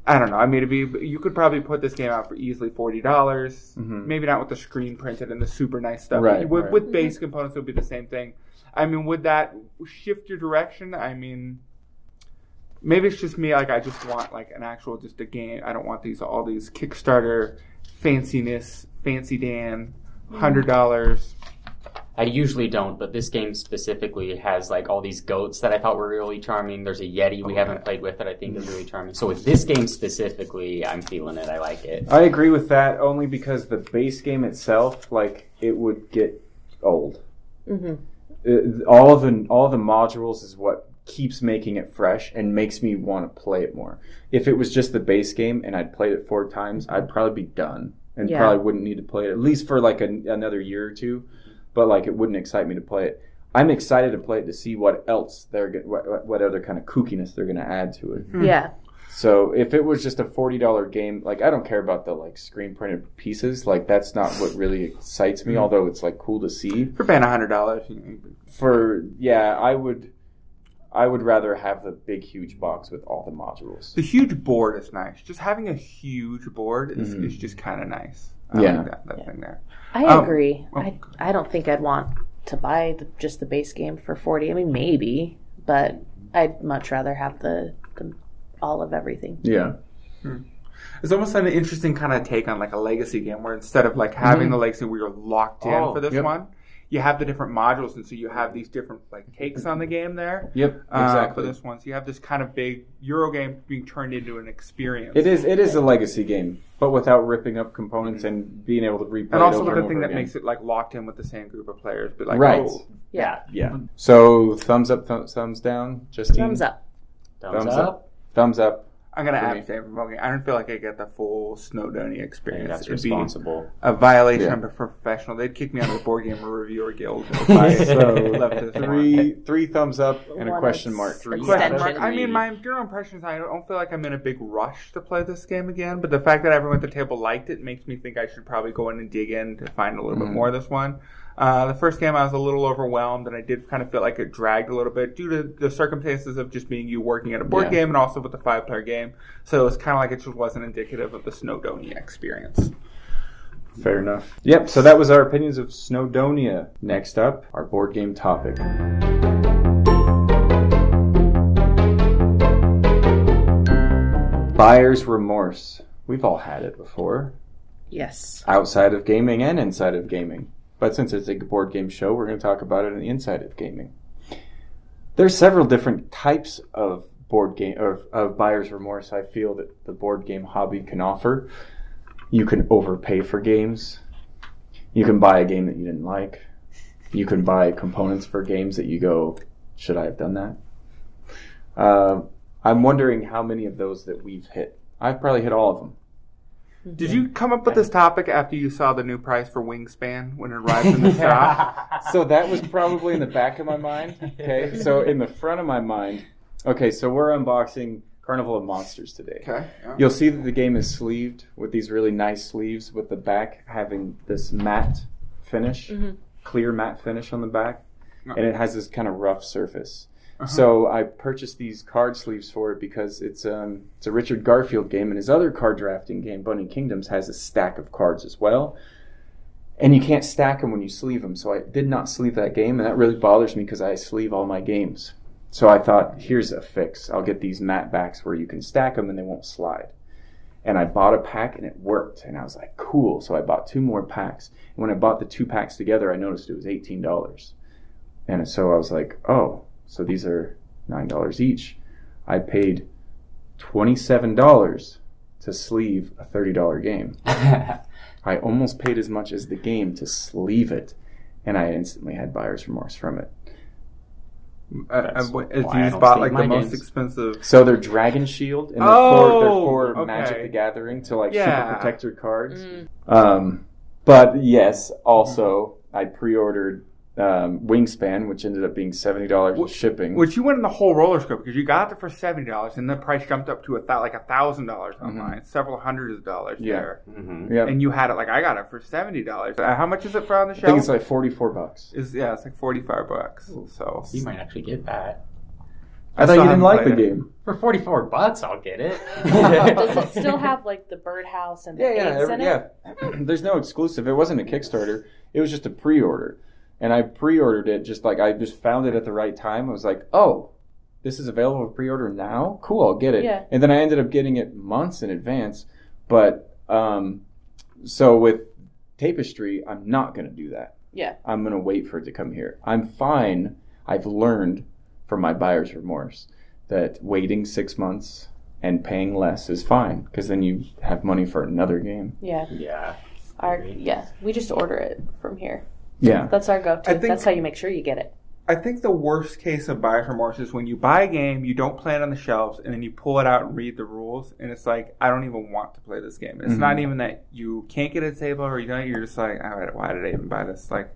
I don't know. I mean, it'd be you could probably put this game out for easily forty dollars. Mhm. Maybe not with the screen printed and the super nice stuff. Right, with, right. with base components, it would be the same thing. I mean, would that shift your direction? I mean. Maybe it's just me. Like I just want like an actual just a game. I don't want these all these Kickstarter fanciness, fancy Dan, hundred dollars. I usually don't, but this game specifically has like all these goats that I thought were really charming. There's a Yeti we Oh, haven't yeah. played with that I think is really charming. So with this game specifically, I'm feeling it. I like it. I agree with that only because the base game itself, like, it would get old. Mhm. Uh, all the all the modules is what keeps making it fresh and makes me want to play it more. If it was just the base game and I'd played it four times, I'd probably be done and Yeah. probably wouldn't need to play it at least for like a, another year or two. But like, it wouldn't excite me to play it. I'm excited to play it to see what else they're go- what, what other kind of kookiness they're going to add to it. Yeah. So if it was just a forty dollar game, like I don't care about the like screen printed pieces. Like that's not what really excites me. Although it's like cool to see. For paying hundred dollars, For yeah, I would, I would rather have the big huge box with all the modules. the huge board is nice. Just having a huge board is, Mhm. is just kind of nice. I Yeah. like that, that thing there. I Um, agree. oh. I I don't think I'd want to buy the, just the base game for forty. I mean, maybe, but I'd much rather have the, the all of everything. Yeah. It's almost an interesting kind of take on like a legacy game where instead of like having Mhm. the legacy where you're locked in Oh, for this yep. one, you have the different modules, and so you have these different like takes on the game there. Yep, uh, exactly. for this one, so you have this kind of big Euro game being turned into an experience. It is it is a legacy game, but without ripping up components and being able to replay and it also over the and thing that again. makes it like locked in with the same group of players. But like, Right. oh, Yeah. Yeah. So thumbs up, th- thumbs down, Justine. Thumbs up. Thumbs, Thumbs up. up. Thumbs up. I'm gonna For me. abstain from voting. I don't feel like I get the full Snowdonia I think experience. that's It'd be responsible. a violation Yeah. of a professional. They'd kick me out of the board game reviewer guild. So left three three thumbs up and a question mark. Three. A question mark. I mean, my general impression is I don't feel like I'm in a big rush to play this game again, but the fact that everyone at the table liked it makes me think I should probably go in and dig in to find a little bit Mhm. more of this one. Uh, the first game I was a little overwhelmed, and I did kind of feel like it dragged a little bit due to the circumstances of just being you working at a board Yeah. game and also with the five player game. So it was kind of like it just wasn't indicative of the Snowdonia experience. Fair enough. Yep. So that was our opinions of Snowdonia. Next up, our board game topic. Buyer's remorse. We've all had it before, Yes. outside of gaming and inside of gaming. But since it's a board game show, we're going to talk about it on the inside of gaming. There's several different types of board game of, of buyer's remorse. I feel that the board game hobby can offer. You can overpay for games. You can buy a game that you didn't like. You can buy components for games that you go, should I have done that? Uh, I'm wondering how many of those that we've hit. I've probably hit all of them. Did you come up with this topic after you saw the new price for Wingspan when it arrived in the shop? so that was probably in the back of my mind. Okay, so in the front of my mind, okay, so we're unboxing Carnival of Monsters today. Okay. You'll see that the game is sleeved with these really nice sleeves, with the back having this matte finish, Mhm. clear matte finish on the back, and it has this kind of rough surface. Uh-huh. So I purchased these card sleeves for it because it's um it's a Richard Garfield game, and his other card drafting game, Bunny Kingdoms, has a stack of cards as well. And you can't stack them when you sleeve them. So I did not sleeve that game, and that really bothers me because I sleeve all my games. So I thought, here's a fix. I'll get these mat backs where you can stack them and they won't slide. And I bought a pack and it worked. And I was like, cool. So I bought two more packs. And when I bought the two packs together, I noticed it was $18. And so I was like, oh, so these are $9 each. I paid $27 to sleeve a $30 game. I almost paid as much as the game to sleeve it. And I instantly had buyer's remorse from it. Uh, That's uh, what- why you I just don't bought sleeve like the my most games. expensive. So they're Dragon Shield and they're for, they're Oh, for okay. Magic the Gathering to like Yeah. super protect your cards. Mm. Um, but yes, also I pre-ordered um, Wingspan, which ended up being seventy dollars with shipping. Which you went in the whole roller scope because you got it for seventy dollars, and the price jumped up to a thou- like a thousand dollars online, several hundreds of dollars Mm-hmm. Yeah. there. hmm yeah, And you had it like I got it for seventy dollars. Uh, how much is it for on the I shelf? think it's like forty-four bucks. is yeah, it's like forty five bucks. So You might actually get that. I, thought you didn't like the it. game. For 44 bucks, I'll get it. Does it still have like the birdhouse and the Yeah, yeah, every- in it? yeah. There's no exclusive. It wasn't a Kickstarter. It was just a pre-order, and I pre-ordered it just like I just found it at the right time. I was like, oh, this is available for pre-order now. Cool, I'll get it. Yeah. And then I ended up getting it months in advance. But um, so with Tapestry, I'm not going to do that. Yeah. I'm going to wait for it to come here. I'm fine. I've learned from my buyer's remorse that waiting six months and paying less is fine because then you have money for another game. Yeah. yeah. Our, yeah. We just order it from here. Yeah. That's our go-to. I think- That's how you make sure you get it. I think the worst case of buyer's remorse is when you buy a game, you don't play it on the shelves, and then you pull it out and read the rules, and it's like I don't even want to play this game. It's Mhm. not even that you can't get a table or you don't. You're just like, all right, why did I even buy this? Like,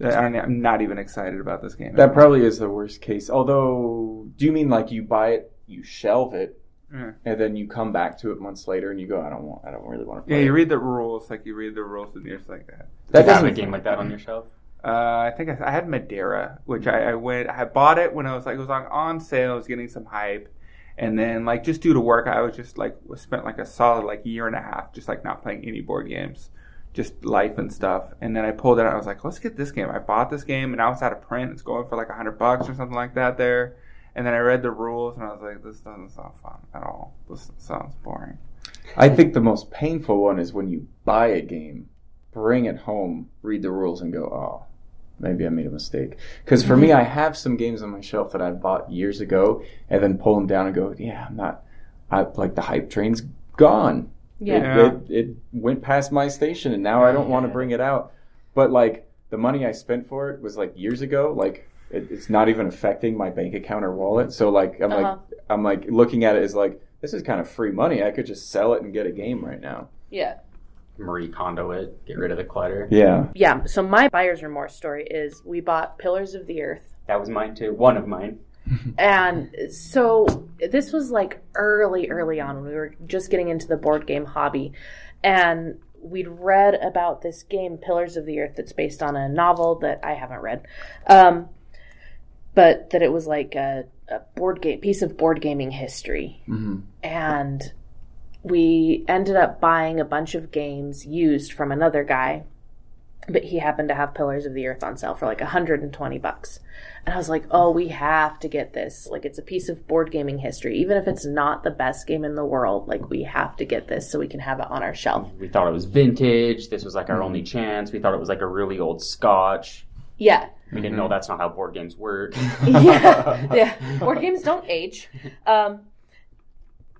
I don't, I'm not even excited about this game. That probably is the worst case. Although, do you mean like you buy it, you shelve it, Yeah. and then you come back to it months later and you go, I don't want, I don't really want to play. Yeah, you it. read the rules, like you read the rules, and you're just like that. that Do you have a doesn't game like that on your shelf? Uh, I think I, I had Madeira, which I, I went. I bought it when I was like it was on on sale. I was getting some hype, and then like just due to work, I was just like spent like a solid like year and a half just like not playing any board games, just life and stuff. And then I pulled it out. I was like, let's get this game. I bought this game, and now it's out of print. It's going for like a hundred bucks or something like that there. And then I read the rules and I was like, this doesn't sound fun at all. This sounds boring. I think the most painful one is when you buy a game, bring it home, read the rules, and go, oh, maybe I made a mistake. Because for me, I have some games on my shelf that I bought years ago, and then pull them down and go, yeah, I'm not. I like the hype train's gone. Yeah. It, it, it went past my station, and now I don't want to bring it out. But like the money I spent for it was like years ago. Like it, it's not even affecting my bank account or wallet. So like I'm Uh-huh. like I'm like looking at it as like this is kind of free money. I could just sell it and get a game right now. Yeah. Marie Kondo it, get rid of the clutter. Yeah. Yeah. So my buyer's remorse story is we bought Pillars of the Earth. That was mine too. One of mine. And so this was like early, early on when we were just getting into the board game hobby. And we'd read about this game, Pillars of the Earth, that's based on a novel that I haven't read. Um, but that it was like a, a board game piece of board gaming history. hmm And we ended up buying a bunch of games used from another guy. But he happened to have Pillars of the Earth on sale for like 120 bucks. And I was like, oh, we have to get this. Like, it's a piece of board gaming history. Even if it's not the best game in the world, like, we have to get this so we can have it on our shelf. We thought it was vintage. This was like our only chance. We thought it was like a really old scotch. Yeah. We didn't know that's not how board games work. yeah. Yeah. Board games don't age. Um,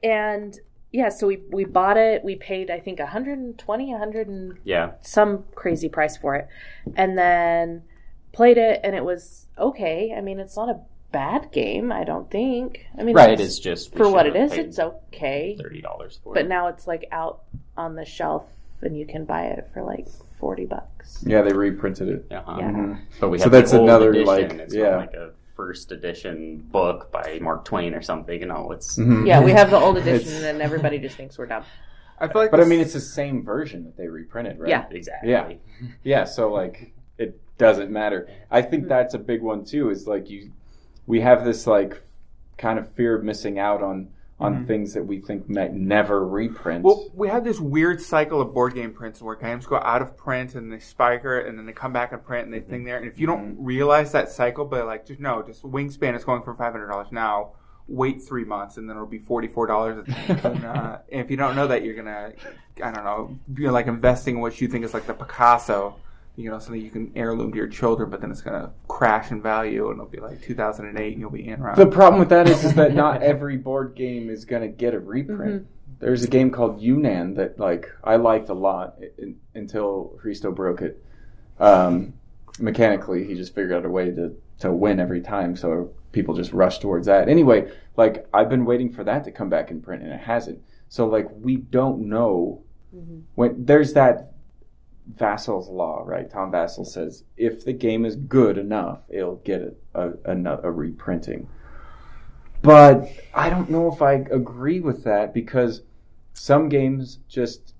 and yeah, so we, we bought it. We paid, I think, 120, 100 and Yeah. some crazy price for it. And then played it, and it was okay. I mean, it's not a bad game, I don't think. I mean, Right. it's- It's just for what it should have is, paid it's okay. thirty dollars for But it. But now it's like out on the shelf, and you can buy it for like forty bucks. Yeah, they reprinted it. Uh-huh. Yeah. Mhm. But we So that's the old another, edition. like, it's yeah. like a first edition book by Mark Twain or something. You know, it's Mhm. Yeah, we have the old edition, and then everybody just thinks we're dumb. I feel like But I mean, it's the same version that they reprinted, right? Yeah. exactly. Yeah. Yeah, so like it doesn't matter. I think that's a big one too. Is like you, we have this like kind of fear of missing out on on Mhm. things that we think might never reprint. Well, we have this weird cycle of board game prints where games go out of print and they spiker it and then they come back and print and they thing there. And if you don't realize that cycle, but like just no, just Wingspan is going for five hundred dollars now. Wait three months and then it'll be forty four dollars. and, uh, and if you don't know that, you're gonna, I don't know, be like investing in what you think is like the Picasso. You know, something you can heirloom to your children, but then it's gonna crash in value and it'll be like 2008 and you'll be in around. the problem with that is, is that not every board game is going to get a reprint. Mm-hmm. There's a game called Yunnan that like I liked a lot in, until Christo broke it. Um, mechanically, he just figured out a way to to win every time, so people just rush towards that. Anyway, like I've been waiting for that to come back in print, and it hasn't. So like we don't know Mhm. when there's that Vasel's law, right? Tom Vasel says if the game is good enough, it'll get a a, a, reprinting. But I don't know if I agree with that because some games just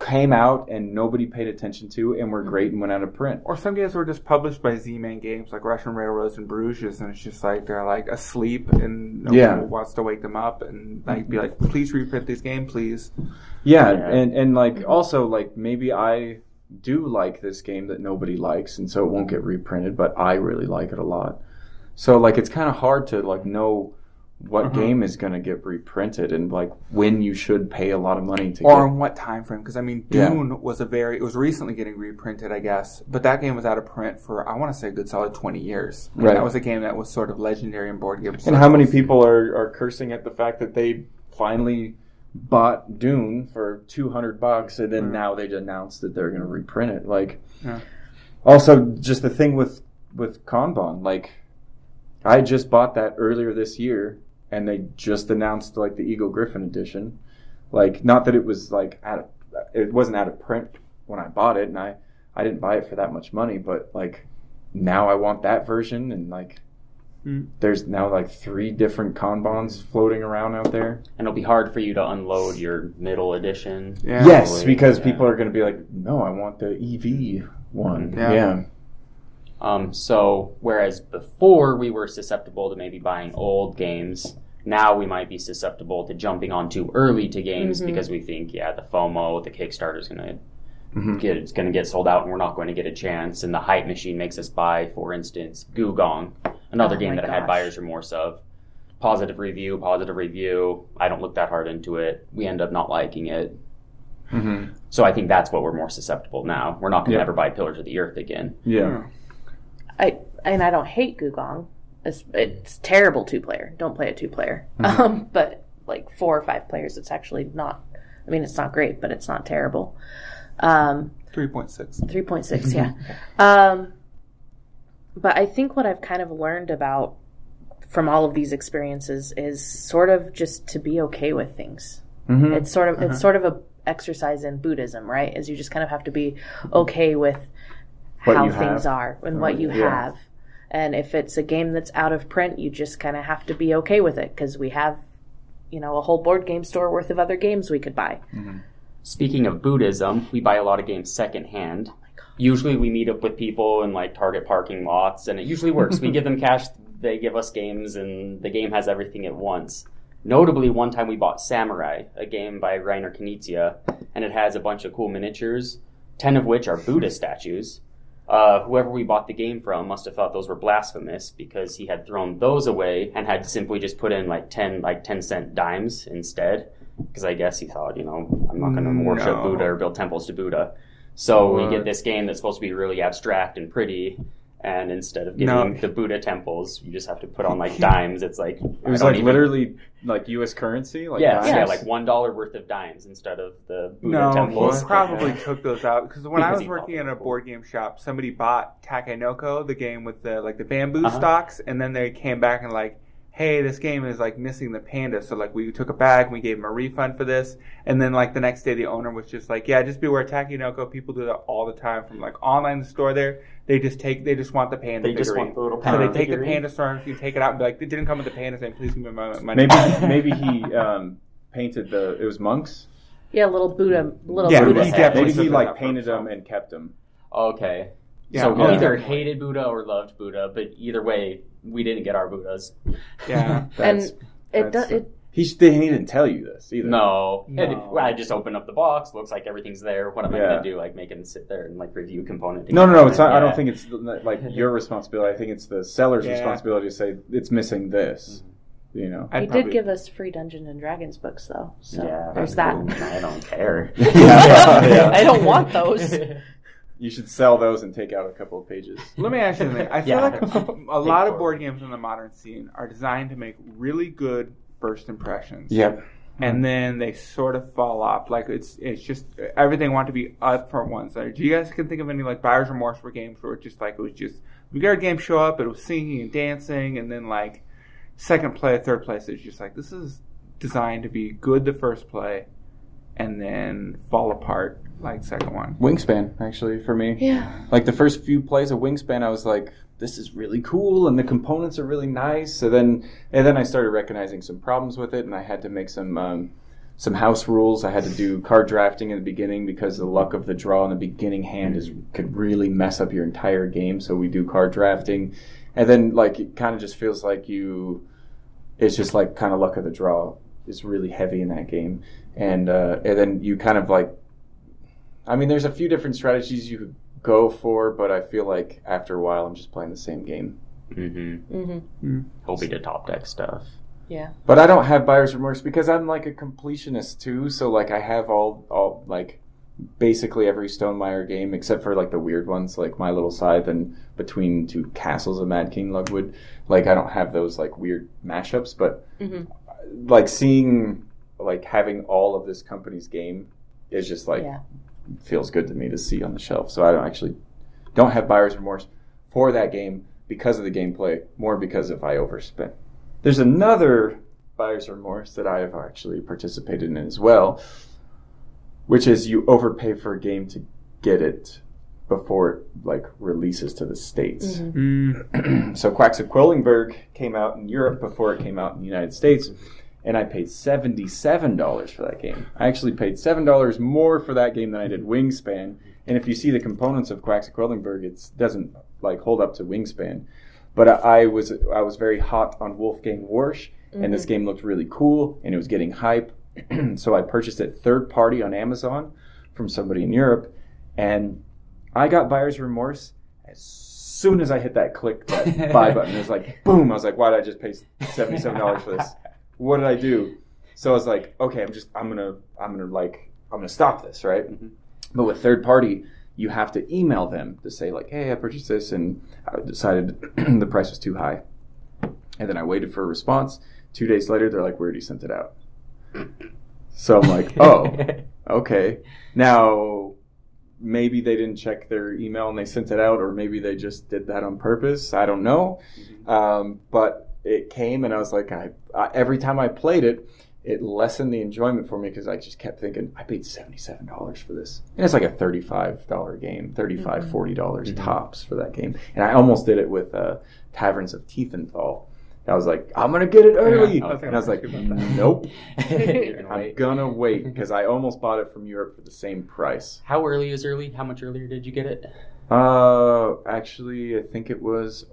came out and nobody paid attention to and were mm-hmm. great and went out of print. Or some games were just published by Z-Man Games, like Russian Railroads and Bruges, and it's just like they're like asleep and nobody Yeah. wants to wake them up and like be like, please reprint this game, please. Yeah, Yeah. and and like also like maybe I do like this game that nobody likes and so it won't get reprinted, but I really like it a lot. So like it's kind of hard to like know what Uh-huh. game is going to get reprinted and like when you should pay a lot of money to Or get in what time frame? Because I mean, Yeah. Dune was a very it was recently getting reprinted, I guess, but that game was out of print for I want to say a good solid twenty years. And Right. That was a game that was sort of legendary in board games. And how many people are, are cursing at the fact that they finally bought Dune for 200 bucks and then Mm. now they announced that they're going to reprint it. Like, Yeah. also just the thing with, with Kanban, like, I just bought that earlier this year and they just announced like the Eagle Gryphon edition. Like, not that it was like out of, it wasn't out of print when I bought it and I, I didn't buy it for that much money, but like now I want that version and like, Mm. there's now like three different Kanbans floating around out there. And it'll be hard for you to unload your middle edition. Yeah. yes, because yeah. people are going to be like, no, I want the EV one. Yeah. Yeah. Um, so whereas before we were susceptible to maybe buying old games, now we might be susceptible to jumping on too early to games Mhm. because we think, yeah, the FOMO, the Kickstarter is going to Mhm. get it's going to get sold out and we're not going to get a chance. And the hype machine makes us buy, for instance, Gugong, Another Oh game my that I had buyer's remorse of. Positive review, positive review. I don't look that hard into it. We end up not liking it. Mm-hmm. So I think that's what we're more susceptible now. We're not going to Yeah. ever buy Pillars of the Earth again. Yeah. I and I don't hate Gugong. It's, it's terrible two player. Don't play a two player. Mm-hmm. Um, but like four or five players, it's actually not. I mean, it's not great, but it's not terrible. Um, Three point six. three point six, yeah. Um, but I think what I've kind of learned about from all of these experiences is sort of just to be okay with things. Mm-hmm. It's sort of it's sort of a exercise in Buddhism, right? Is you just kind of have to be okay with What how things have. are and what you Yeah. have. And if it's a game that's out of print, you just kind of have to be okay with it because we have, you know, a whole board game store worth of other games we could buy. Mm-hmm. Speaking of Buddhism, we buy a lot of games secondhand. Oh usually we meet up with people in like Target parking lots and it usually works. we give them cash, they give us games and the game has everything at once. Notably, one time we bought Samurai, a game by Reiner Knizia, and it has a bunch of cool miniatures, 10 of which are Buddha statues. Uh, whoever we bought the game from must have thought those were blasphemous because he had thrown those away and had simply just put in like 10 like 10 cent dimes instead. Because I guess he thought, you know, I'm not going to worship Buddha or build temples to Buddha. So we get this game that's supposed to be really abstract and pretty, and instead of getting No. the Buddha temples, you just have to put on like dimes. It's like It was like literally like U.S. currency. Like yeah, yeah, like one dollar worth of dimes instead of the Buddha No, temples. he probably took those out because when I was working in a board game shop, somebody bought Takenoko, the game with the like the bamboo Uh-huh. stalks, and then they came back and like, hey, this game is like missing the panda, so like we took it back, and we gave them a refund for this, and then like the next day the owner was just like, yeah, just beware Takenoko, people do that all the time from like online store there, they just take they just want the panda They just figurine. want the little so they take the figurine. panda store, you take it out and be like, it didn't come with the panda thing, please give me my money. Maybe maybe he um, painted the. It was monks. Yeah, little Buddha, little Yeah, Buddha he Maybe he like painted them and kept them. Okay. Yeah, so he yeah. either hated Buddha or loved Buddha, but either way, we didn't get our Buddhas. Yeah. And That's, it does it. He, sh- he didn't tell you this either. No. No. And I just open up the box, looks like everything's there. What am I going to do? Like make him sit there and like review component? No, no, no. It's not, component? I don't think it's like your responsibility. I think it's the seller's Yeah. responsibility to say it's missing this. Mm-hmm. You know. I'd He probably- did give us free Dungeons and Dragons books though, so yeah, there's that. I don't care. Yeah. I don't want those. You should sell those and take out a couple of pages. Let me ask you something. I feel Yeah. like a, a lot of board games in the modern scene are designed to make really good first impressions. Yep. And then they sort of fall off. Like it's it's just everything want to be up for one side. Do you guys can think of any like buyer's remorse for games where it's just like it was just we got a game show up, it was singing and dancing, and then like second play, third place, it's just like this is designed to be good the first play, and then fall apart like second one. Wingspan, actually, for me. Yeah. Like the first few plays of Wingspan, I was like, "This is really cool," and the components are really nice. So then, and then I started recognizing some problems with it, and I had to make some um, some house rules. I had to do card drafting in the beginning because the luck of the draw in the beginning hand is could really mess up your entire game. So we do card drafting, and then like it kind of just feels like you, it's just like kind of luck of the draw is really heavy in that game, and uh, and then you kind of like I mean, there's a few different strategies you could go for, but I feel like after a while, I'm just playing the same game. mm-hmm. Mm-hmm. Hoping to top deck stuff. Yeah. But I don't have buyer's remorse because I'm like a completionist too. So like I have all all like basically every Stonemaier game except for like the weird ones like My Little Scythe and Between Two Castles of Mad King Lugwood. Like I don't have those like weird mashups, but Mm-hmm. like seeing like having all of this company's game is just like yeah. Feels good to me to see on the shelf. So I don't actually don't have buyer's remorse for that game because of the gameplay, more because if I overspent. There's another buyer's remorse that I have actually participated in as well, which is you overpay for a game to get it before it like releases to the states. Mhm. so Quacks of Quedlinburg came out in Europe before it came out in the United States, and I paid seventy-seven dollars for that game. I actually paid seven dollars more for that game than I did Wingspan. And if you see the components of Quacks of Quedlinburg, it doesn't like hold up to Wingspan. But I, I was I was very hot on Wolfgang Warsch, and this mm-hmm. game looked really cool, and it was getting hype. so I purchased it third party on Amazon from somebody in Europe, and I got buyer's remorse as soon as I hit that click that buy button, it was like boom. I was like, why did I just pay seventy seven dollars for this? What did I do? So I was like, okay, I'm just I'm gonna I'm gonna like I'm gonna stop this, right? Mhm. But with third party, you have to email them to say like, hey, I purchased this and I decided the price was too high, and then I waited for a response. Two days later, they're like, we already sent it out. So I'm like, oh, okay. Now, maybe they didn't check their email and they sent it out, or maybe they just did that on purpose. I don't know. Um, but it came, and I was like, I, I every time I played it, it lessened the enjoyment for me because I just kept thinking, I paid seventy-seven dollars for this, and it's like a thirty-five dollar game, 35 Mhm. forty dollars Mhm. tops for that game. And I almost did it with uh, Taverns of Teeth and Tiefenthal. I was like, I'm gonna get it early, Yeah, I and I was like, gonna ask you about that. nope. I'm gonna wait because I almost bought it from Europe for the same price. How early is early? How much earlier did you get it? Uh, actually, I think it was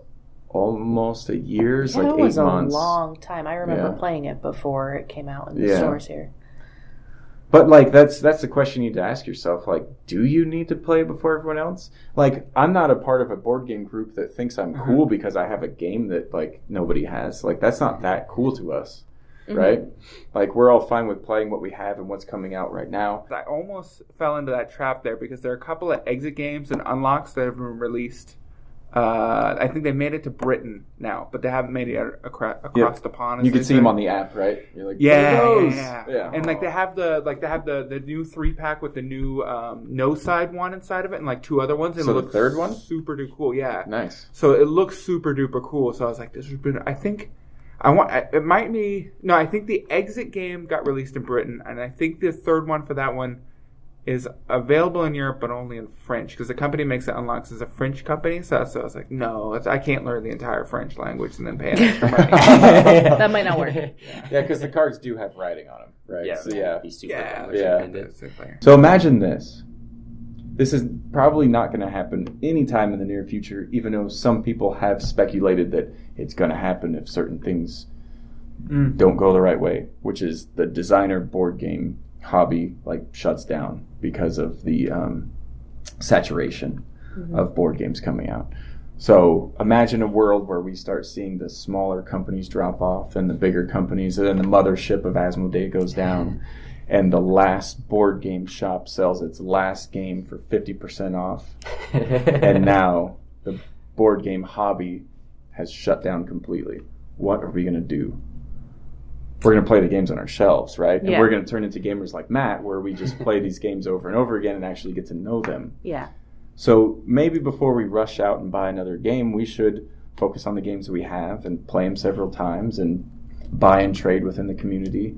almost a year. It's Yeah, like it eight was months. a long time. I remember Yeah. playing it before it came out in the Yeah. stores here. But like, that's that's the question you need to ask yourself. Like, do you need to play before everyone else? Like, I'm not a part of a board game group that thinks I'm Uh-huh. cool because I have a game that like nobody has. Like, that's not that cool to us, Mhm. right? Like, we're all fine with playing what we have and what's coming out right now. I almost fell into that trap there because there are a couple of exit games and unlocks that have been released. Uh, I think they made it to Britain now, but they haven't made it across, across the pond. You can see them on the app, right? You're like, Yeah, yeah, yeah, yeah. and like they have the like they have the the new three pack with the new um, no side one inside of it, and like two other ones. And So it looks third one? super duper cool. Yeah, nice. so it looks super duper cool. So I was like, this has been. I think I want. It might be no. I think the exit game got released in Britain, and I think the third one for that one is available in Europe, but only in French because the company makes it unlocks is a French company. So, so I was like, no, it's, I can't learn the entire French language and then pay an extra money. That might not work. Yeah, because the cards do have writing on them, right? Yeah, So, yeah. Be super yeah, English Yeah. So imagine this. This is probably not going to happen anytime in the near future, even though some people have speculated that it's going to happen if certain things Mm. don't go the right way, which is the designer board game hobby like shuts down because of the um, saturation of board games coming out. So imagine a world where we start seeing the smaller companies drop off and the bigger companies, and then the mothership of Asmodee goes down, and the last board game shop sells its last game for fifty percent off, and now the board game hobby has shut down completely. What are we going to do? We're going to play the games on our shelves, right? And we're going to turn into gamers like Matt, where we just play these games over and over again and actually get to know them. Yeah. So maybe before we rush out and buy another game, we should focus on the games we have and play them several times and buy and trade within the community.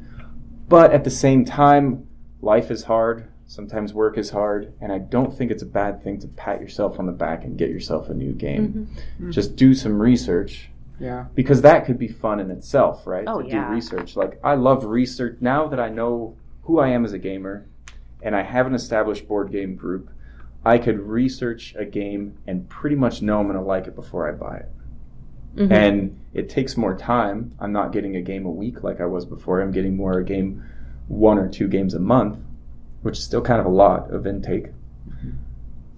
But at the same time, life is hard. Sometimes work is hard, and I don't think it's a bad thing to pat yourself on the back and get yourself a new game. Mhm. Just do some research Yeah. because that could be fun in itself, right? Oh, to yeah. do research. Like I love research now that I know who I am as a gamer and I have an established board game group. I could research a game and pretty much know I'm going to like it before I buy it. Mhm. And it takes more time. I'm not getting a game a week like I was before. I'm getting more a game one or two games a month, which is still kind of a lot of intake.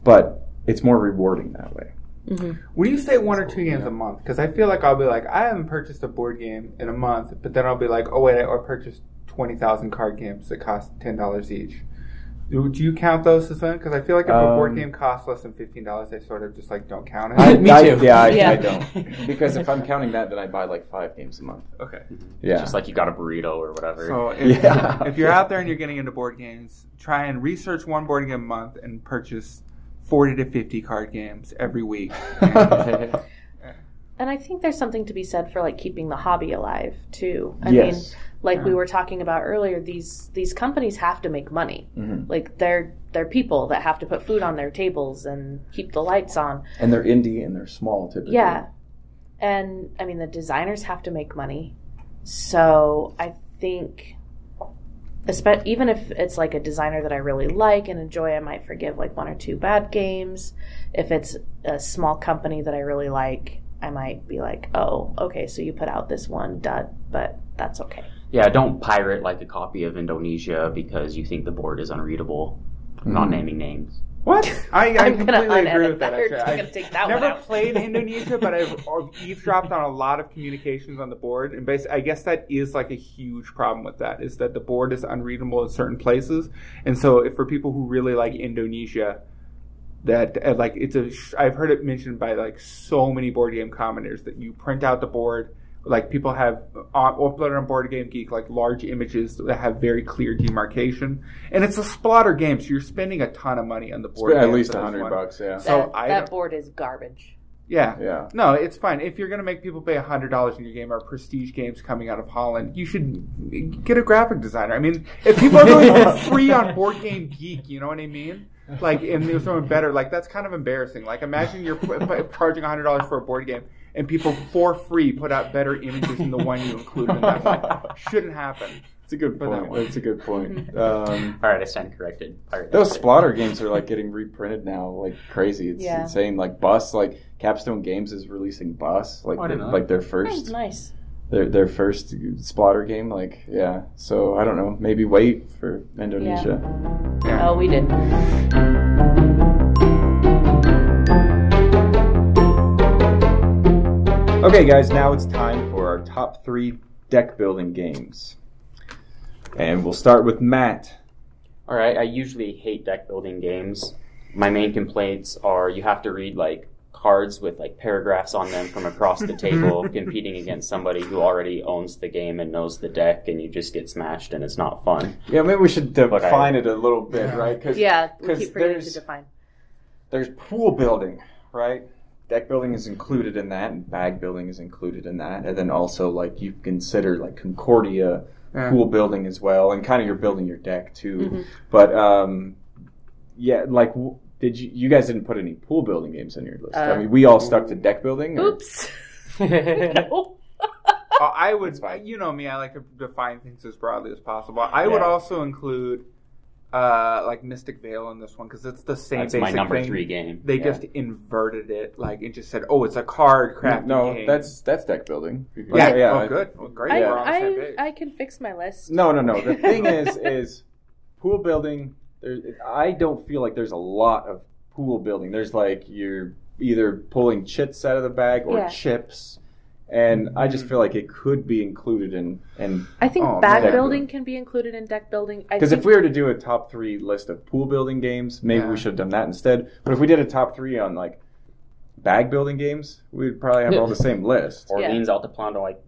But it's more rewarding that way. Mhm. When you say one or two games a month, because I feel like I'll be like, I haven't purchased a board game in a month, but then I'll be like, oh wait, I or purchased twenty thousand card games that cost ten dollars each. Do, do you count those as one? Because I feel like if a board Um, game costs less than fifteen dollars, they sort of just like don't count it. I, Me I- too. yeah, I, Yeah. I don't. Because if I'm counting that, then I buy like five games a month. okay. Yeah. Just like you got a burrito or whatever. So if, Yeah. if you're out there and you're getting into board games, try and research one board game a month and purchase forty to fifty card games every week. And I think there's something to be said for like keeping the hobby alive too. I yes. mean, like we were talking about earlier, these these companies have to make money. Mhm. Like they're they're people that have to put food on their tables and keep the lights on. And they're indie and they're small typically. Yeah. And I mean the designers have to make money. So I think espe- even if it's like a designer that I really like and enjoy, I might forgive like one or two bad games. If it's a small company that I really like, I might be like, "Oh, okay, so you put out this one dud, but that's okay." yeah, don't pirate like a copy of Indonesia because you think the board is unreadable. I'm not Mhm. naming names. What? I, I I'm completely agree with that. that. We're Actually, gonna I take that never played Indonesia, but I've eavesdropped on a lot of communications on the board, and basically, I guess that is like a huge problem with that is that the board is unreadable in certain places, and so if for people who really like Indonesia, that uh, like it's a I've heard it mentioned by like so many board game commenters that you print out the board. Like people have uh, uploaded on Board Game Geek like large images that have very clear demarcation, and it's a Splotter game, so you're spending a ton of money on the board. At least for a this hundred one. bucks. Yeah. So that, I that board is garbage. Yeah. Yeah. No, it's fine. If you're going to make people pay hundred dollars in your game or prestige games coming out of Holland, you should get a graphic designer. I mean, if people are going free on Board Game Geek, you know what I mean? Like, and there's someone better. Like, that's kind of embarrassing. Like, imagine you're p- p- charging hundred dollars for a board game, and people for free put out better images than the one you included in that one. Shouldn't happen. It's a good For that point. one. That's a good point. Um, All right, I stand corrected. Pirate those Splotter games are like getting reprinted now, like crazy. It's Yeah. insane. Like Bus, like Capstone Games is releasing Bus, like Oh, I their, like their Oh, first nice. their their first splatter game. Like yeah. So I don't know. Maybe wait for Indonesia. Oh, we did. Okay, guys, now it's time for our top three deck building games. And we'll start with Matt. All right, I usually hate deck building games. My main complaints are you have to read like cards with like paragraphs on them from across the table competing against somebody who already owns the game and knows the deck and you just get smashed and it's not fun. Yeah, maybe we should But I- define it a little bit, right? Cause, Yeah, we 'cause keep forgetting to define. There's pool building, right? Deck building is included in that, and bag building is included in that. And then also, like, you consider, like, Concordia Yeah. pool building as well, and kind of you're building your deck, too. Mhm. But, um, yeah, like, w- did you, you guys didn't put any pool building games on your list? I Uh, mean, we all stuck to deck building? or- Oops. no. Uh, I would, you know me, I like to define things as broadly as possible. I would also include, uh, like Mystic Vale in this one because it's the same thing. That's basic my number thing. three game. They Yeah. just inverted it, like it just said, "Oh, it's a card crafting No, game." that's that's deck building. yeah, yeah. Oh, I- good. Well, great. I, We're on the same I. I can fix my list. No, no, no. The thing is, is pool building. There, I don't feel like there's a lot of pool building. There's like you're either pulling chits out of the bag or Yeah. chips, and I just mm-hmm. feel like it could be included in. And I think Oh, bag man. building can be included in deck building. I because think if we were to do a top three list of pool building games, maybe Yeah. we should have done that instead. But if we did a top three on like bag building games, we'd probably have all the same list. Orleans Altiplano, like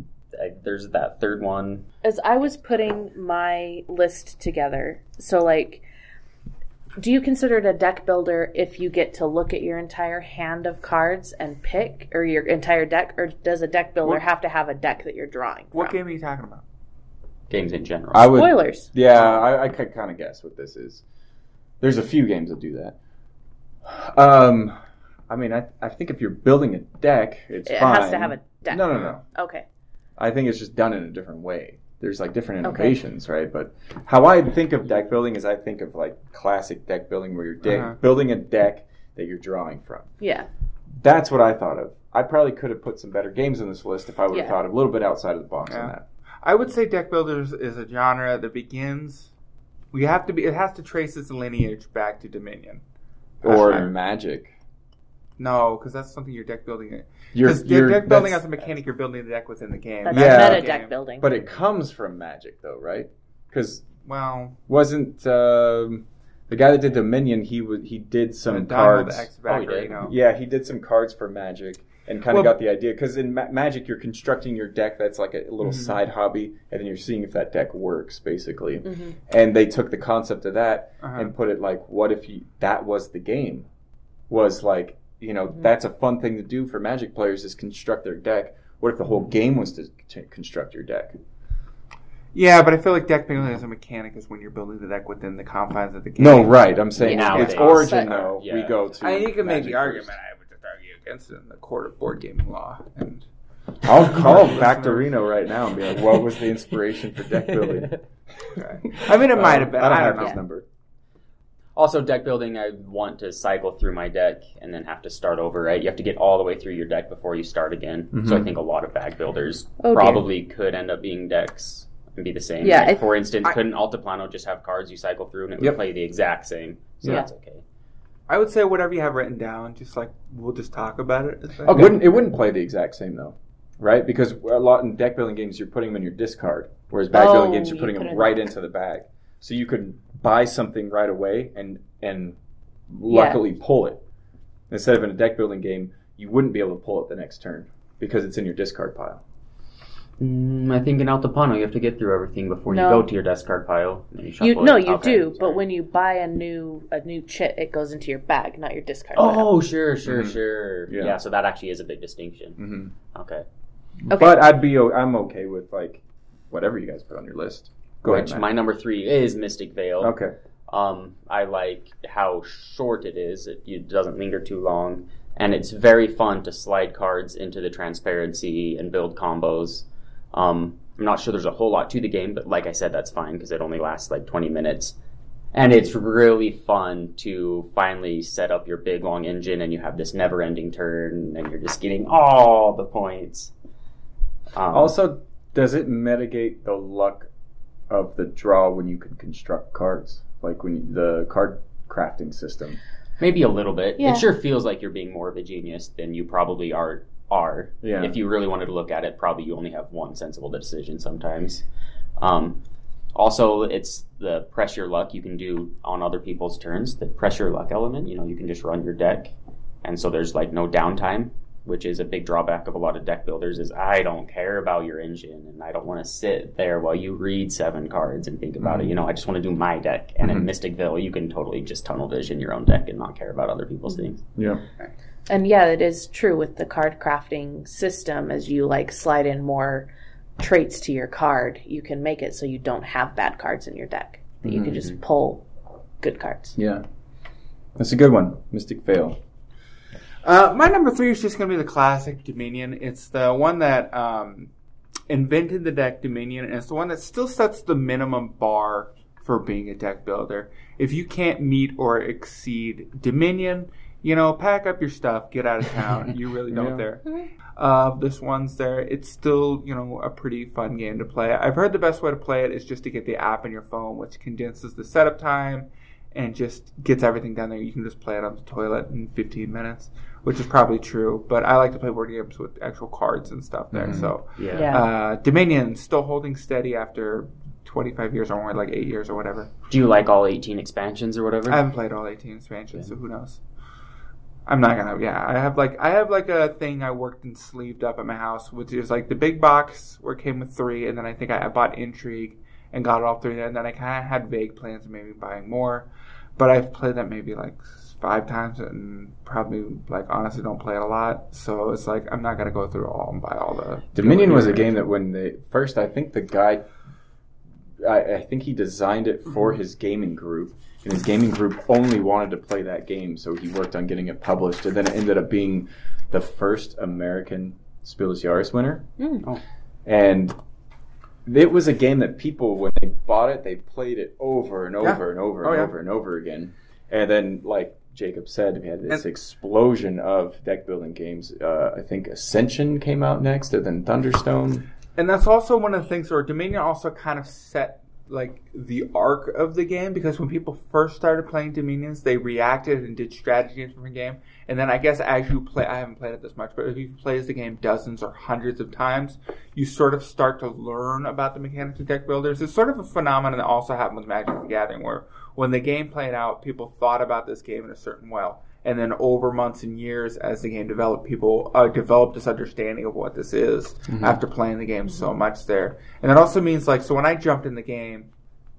there's that third one. as I was putting my list together, so like, do you consider it a deck builder if you get to look at your entire hand of cards and pick, or your entire deck, or does a deck builder What- have to have a deck that you're drawing? what from? game are you talking about? Games in general. I would. Spoilers. Yeah, I, I could kind of guess what this is. There's a few games that do that. Um, I mean, I, I think if you're building a deck, it's It fine. has to have a deck. No, no, no. Okay. I think it's just done in a different way. There's like different Okay. innovations, right? But how I think of deck building is I think of like classic deck building where you're de- Uh-huh. building a deck that you're drawing from. Yeah. That's what I thought of. I probably could have put some better games on this list if I would have Yeah. thought a little bit outside of the box on that. I would say deck builders is a genre that begins. We have to be. It has to trace its lineage back to Dominion. Or Uh, Magic. No, because that's something you're deck building. You're, you're- deck building as a mechanic, you're building the deck within the game. That's Yeah. meta deck building. But it comes from Magic, though, right? Because Well, wasn't um, the guy that did Dominion? He was he did some cards. X Oh, he did? you know. Yeah, he did some cards for Magic and kind Well- of got the idea. Because in Ma- Magic, you're constructing your deck. That's like a little Mhm. side hobby, and then you're seeing if that deck works, basically. Mhm. And they took the concept of that Uh-huh. and put it like, what if you, that was the game? Was like, you know, Mhm. that's a fun thing to do for Magic players is construct their deck. What if the whole game was to, to construct your deck? Yeah, but I feel like deck building as a mechanic is when you're building the deck within the confines of the game. No, right. I'm saying Yeah, its nowadays. origin, But- though, we go to. I mean, you can make Magic the argument. first. I would just argue against it in the court of board gaming law. And I'll call Listener. Vaccarino right now and be like, "What was the inspiration for deck building?" I mean, it Uh, might have been. I don't I have don't his know. number. Also, deck building, I want to cycle through my deck and then have to start over, right? You have to get all the way through your deck before you start again. So I Mhm. think a lot of bag builders Oh, dear. probably could end up being decks and be the same. Yeah, Like, I- for instance, I- couldn't Altiplano just have cards you cycle through and it would play the exact same? So Yeah. that's okay. I would say whatever you have written down. Just like we'll just talk about it. Is that- It wouldn't it wouldn't play the exact same though, right? Because a lot in deck building games you're putting them in your discard, whereas bag Oh, building games you're putting put them it- right into the bag. So you could buy something right away and and luckily pull it. Instead of in a deck building game, you wouldn't be able to pull it the next turn because it's in your discard pile. Mm, I think in Altiplano you have to get through everything before No. you go to your discard pile. And you, You no, it. you Okay, do. But when you buy a new a new chit, it goes into your bag, not your discard. pile. Oh, sure, sure, Mhm. sure. Yeah. Yeah. so that actually is a big distinction. Mm-hmm. Okay. Okay. But I'd be I'm okay with like whatever you guys put on your list. Go Which ahead. my number three is Mystic Vale. Okay. Um, I like how short it is. It, it doesn't linger too long, and it's very fun to slide cards into the transparency and build combos. Um, I'm not sure there's a whole lot to the game, but like I said, that's fine because it only lasts like 20 minutes. And it's really fun to finally set up your big long engine, and you have this never-ending turn, and you're just getting all the points. Um, Also, does it mitigate the luck of the draw when you can construct cards, like when you, the card crafting system? Maybe a little bit. Yeah. It sure feels like you're being more of a genius than you probably are. Are Yeah. if you really wanted to look at it, probably you only have one sensible decision sometimes. Um, also, it's the press your luck you can do on other people's turns. The press your luck element, you know, you can just run your deck, and so there's like no downtime, which is a big drawback of a lot of deck builders. Is I don't care about your engine, and I don't want to sit there while you read seven cards and think about it. Mm-hmm. You know, I just want to do my deck. And Mhm. in mm-hmm. Mystic Vale, you can totally just tunnel vision your own deck and not care about other people's mm-hmm. things. Yeah. And yeah, it is true with the card crafting system. As you like slide in more traits to your card, you can make it so you don't have bad cards in your deck. That you can just pull good cards. Yeah. That's a good one, Mystic Vale. Uh, my number three is just going to be the classic Dominion. It's the one that um, invented the deck Dominion, and it's the one that still sets the minimum bar for being a deck builder. If you can't meet or exceed Dominion, you know, pack up your stuff, get out of town. you really don't Yeah. there. Uh, this one's there. It's still, you know, a pretty fun game to play. I've heard the best way to play it is just to get the app on your phone, which condenses the setup time and just gets everything done there. You can just play it on the toilet in 15 minutes, which is probably true. But I like to play board games with actual cards and stuff there. Mhm. So Yeah. Yeah. uh, Dominion still holding steady after 25 years or more, like eight years or whatever. Do you like all 18 expansions or whatever? I haven't played all 18 expansions, so who knows? I'm not gonna. Yeah, I have like I have like a thing I worked and sleeved up at my house, which is like the big box where it came with three, and then I think I, I bought Intrigue and got it all three, and then I kind of had vague plans of maybe buying more, but I've played that maybe like five times and probably like honestly don't play it a lot. So it's like I'm not gonna go through all and buy all the. Dominion was a game that when they first, I think the guy, I, I think he designed it for his gaming group, and his gaming group only wanted to play that game, so he worked on getting it published, and then it ended up being the first American Spiel des Jahres winner, Mm. Oh. and it was a game that people, when they bought it, they played it over and Yeah. over and over Oh, and yeah. over and over again, and then like. Jacob said we had this explosion of deck building games. Uh, I think Ascension came out next, and then Thunderstone. And that's also one of the things where Dominion also kind of set like the arc of the game because when people first started playing Dominions, they reacted and did strategies from the game. And then I guess as you play, I haven't played it this much, but if you play the game dozens or hundreds of times, you sort of start to learn about the mechanics of deck builders. It's sort of a phenomenon that also happened with Magic the Gathering, where when the game played out, people thought about this game in a certain way. And then over months and years, as the game developed, people uh, developed this understanding of what this is after playing the game so much there. And that also means like, so when I jumped in the game,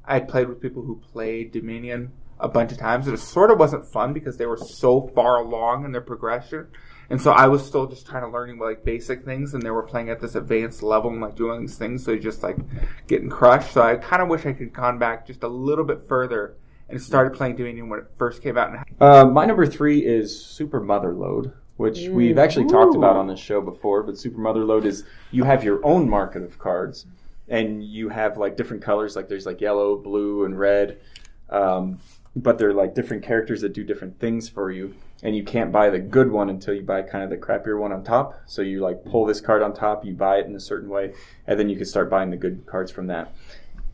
I played with people who played Dominion a bunch of times, it sort of wasn't fun because they were so far along in their progression. And so I was still just trying to learning like basic things, and they were playing at this advanced level and like doing these things, so you're just like getting crushed. So I kind of wish I could gone back just a little bit further and started playing Dominion when it first came out. Uh, my number three is Super Motherload, which we've actually talked about on this show before. But Super Motherload is you have your own market of cards, and you have like different colors. Like there's like yellow, blue, and red. Um, but they're like different characters that do different things for you. And you can't buy the good one until you buy kind of the crappier one on top. So you like pull this card on top, you buy it in a certain way, and then you can start buying the good cards from that.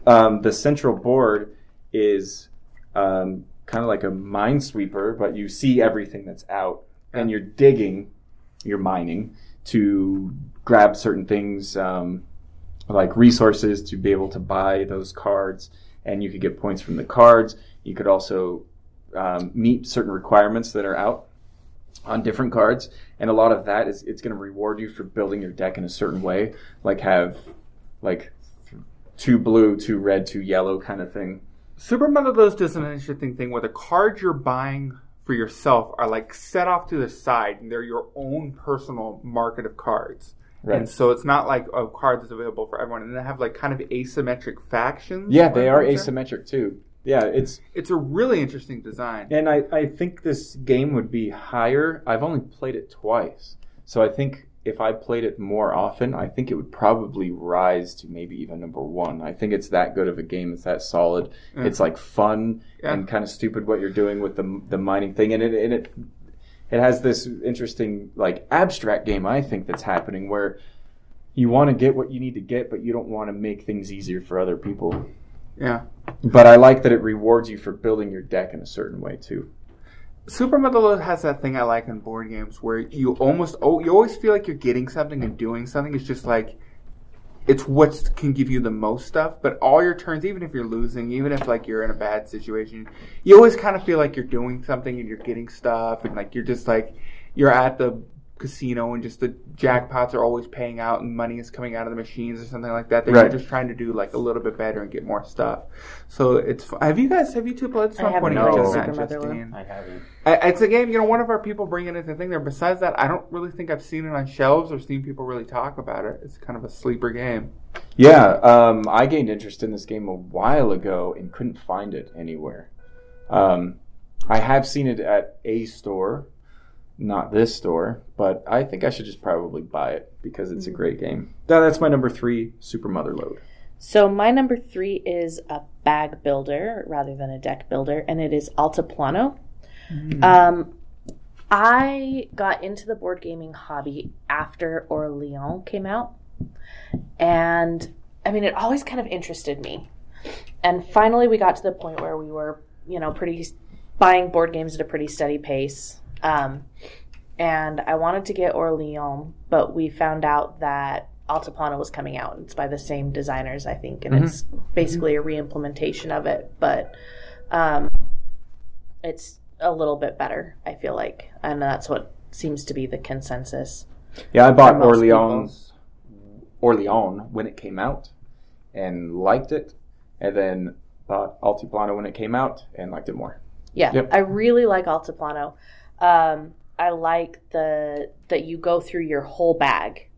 Um, the central board is um, kind of like a minesweeper, but you see everything that's out, and you're digging, you're mining to grab certain things um, like resources to be able to buy those cards, and you could get points from the cards. You could also um, meet certain requirements that are out on different cards, and a lot of that is it's going to reward you for building your deck in a certain way, like have like two blue, two red, two yellow kind of thing. Super Bros. does an interesting thing where the cards you're buying for yourself are like set off to the side, and they're your own personal market of cards. Right. And so it's not like a card that's available for everyone, and they have like kind of asymmetric factions. Yeah, they are asymmetric too. Yeah, it's It's a really interesting design. and I, I think this game would be higher. I've only played it twice. So I think if I played it more often, I think it would probably rise to maybe even number one. I think it's that good of a game. It's that solid. Yeah. It's like fun Yeah. and kind of stupid what you're doing with the the mining thing, and it and it it has this interesting like abstract game I think that's happening where you want to get what you need to get, but you don't want to make things easier for other people. Yeah. But I like that it rewards you for building your deck in a certain way too. Super Bros. has that thing I like in board games where you almost oh you always feel like you're getting something and doing something. It's just like it's what can give you the most stuff. But all your turns, even if you're losing, even if like you're in a bad situation, you always kind of feel like you're doing something and you're getting stuff and like you're just like you're at the casino and just the jackpots are always paying out and money is coming out of the machines or something like that. That Right. you're just trying to do like a little bit better and get more stuff. So it's fu- have you guys have you two played? I Some haven't point played just Super not Justine? I haven't. I, it's a game, you know, one of our people bringing it the thing there. Besides that, I don't really think I've seen it on shelves or seen people really talk about it. It's kind of a sleeper game. Yeah, um, I gained interest in this game a while ago and couldn't find it anywhere. Um, I have seen it at a store, not this store, but I think I should just probably buy it because it's a great game. Now, that's my number three, Super Motherload. So my number three is a bag builder rather than a deck builder, and it is Altiplano. Um, I got into the board gaming hobby after Orleans came out, and I mean, it always kind of interested me. And finally, we got to the point where we were, you know, pretty buying board games at a pretty steady pace. Um, and I wanted to get Orleans, but we found out that Altiplano was coming out. It's by the same designers, I think, and it's basically a reimplementation of it, but um, it's a little bit better. I feel like, and that's what seems to be the consensus. Yeah, I bought Orleans, Orleans when it came out and liked it, and then bought Altiplano when it came out and liked it more. Yeah, Yep. I really like Altiplano. Um, I like the that you go through your whole bag.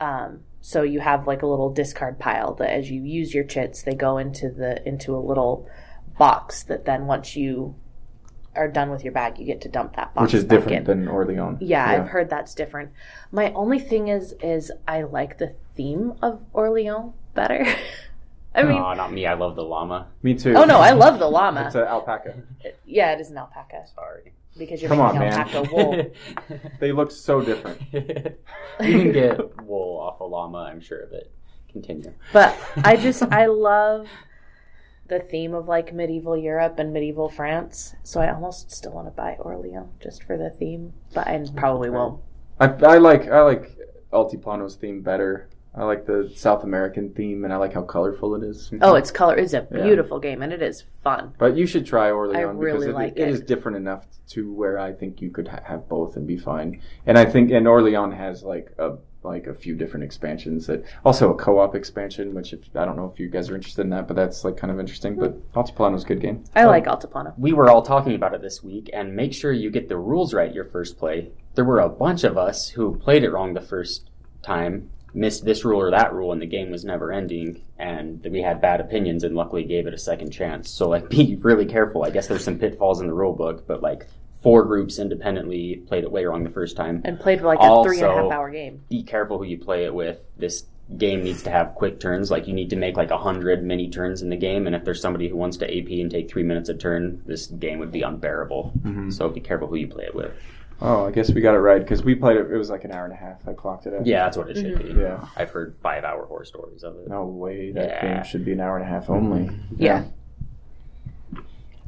Um, so you have like a little discard pile that as you use your chits, they go into the into a little box that then once you are done with your bag, you get to dump that box. Which is back different in. than Orleans. Yeah, I've heard that's different. My only thing is is I like the theme of Orleans better. I mean, oh, not me. I love the llama. Me too. oh no, I love the llama. It's an alpaca. yeah, it is an alpaca Sorry. Because you're Come on, making man. alpaca wool. They look so different. you can get wool off a llama, I'm sure of it. Continue. But I just I love the theme of like medieval Europe and medieval France. So I almost still want to buy Orleans just for the theme, but I probably won't. I, I like I like Altiplano's theme better. I like the South American theme, and I like how colorful it is. Oh, it's color. It's a Yeah. beautiful game and it is fun. But you should try Orleans I because really it, like it it. is different enough to where I think you could ha- have both and be fine. And I think and Orleans has like a like a few different expansions that also a co-op expansion, which if, I don't know if you guys are interested in that, but that's like kind of interesting. But hmm. Altiplano's a good game. I like Altiplano. We were all talking about it this week, and make sure you get the rules right your first play. There were a bunch of us who played it wrong the first time, missed this rule or that rule, and the game was never ending, and we had bad opinions, and luckily gave it a second chance. So, like, be really careful. I guess there's some pitfalls in the rule book, but like, four groups independently played it way wrong the first time. And played like a three and a half hour game. Be careful who you play it with. This game needs to have quick turns. Like, you need to make like a hundred mini turns in the game, and if there's somebody who wants to AP and take three minutes a turn, this game would be unbearable. Mm-hmm. So, be careful who you play it with. Oh, I guess we got it right because we played it. It was like an hour and a half. I clocked it at. Yeah, that's what it should be. Yeah. I've heard five hour horror stories of it. No way. That Yeah. game should be an hour and a half only. Yeah.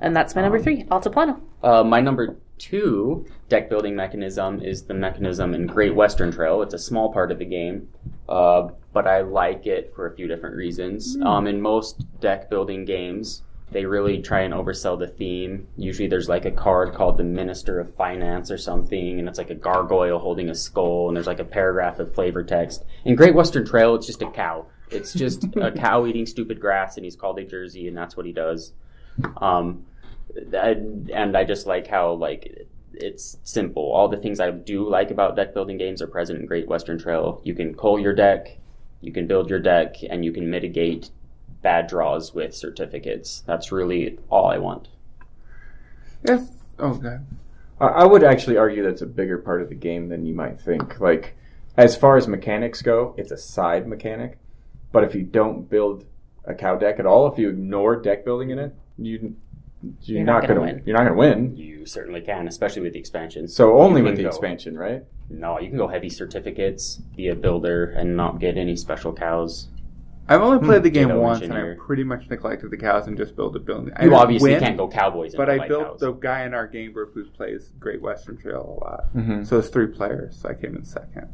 And that's my number Um, three, Altiplano. Uh, my number two deck building mechanism is the mechanism in Great Western Trail. It's a small part of the game, uh, but I like it for a few different reasons. Um, in most deck building games, they really try and oversell the theme. Usually there's like a card called the Minister of Finance or something, and it's like a gargoyle holding a skull, and there's like a paragraph of flavor text. In Great Western Trail, it's just a cow. It's just a cow eating stupid grass, and he's called a Jersey, and that's what he does. Um, and I just like how like it's simple. All the things I do like about deck building games are present in Great Western Trail. You can cull your deck, you can build your deck, and you can mitigate bad draws with certificates. That's really all I want. Yes. Oh, God. I I would actually argue that's a bigger part of the game than you might think. Like, as far as mechanics go, it's a side mechanic. But if you don't build a cow deck at all, if you ignore deck building in it, you you're, You're not, not gonna, gonna win. You're not gonna win. You certainly can, especially with the expansion. So only with the go- expansion, right? No, you can go heavy certificates, be a builder, and not get any special cows. I've only played the game Ditto once, and I pretty much neglected the cows and just built a building. I You didn't obviously win, can't go cowboys, But I built cows. the guy in our game group who plays Great Western Trail a lot. Mm-hmm. So it's three players. So I came in second.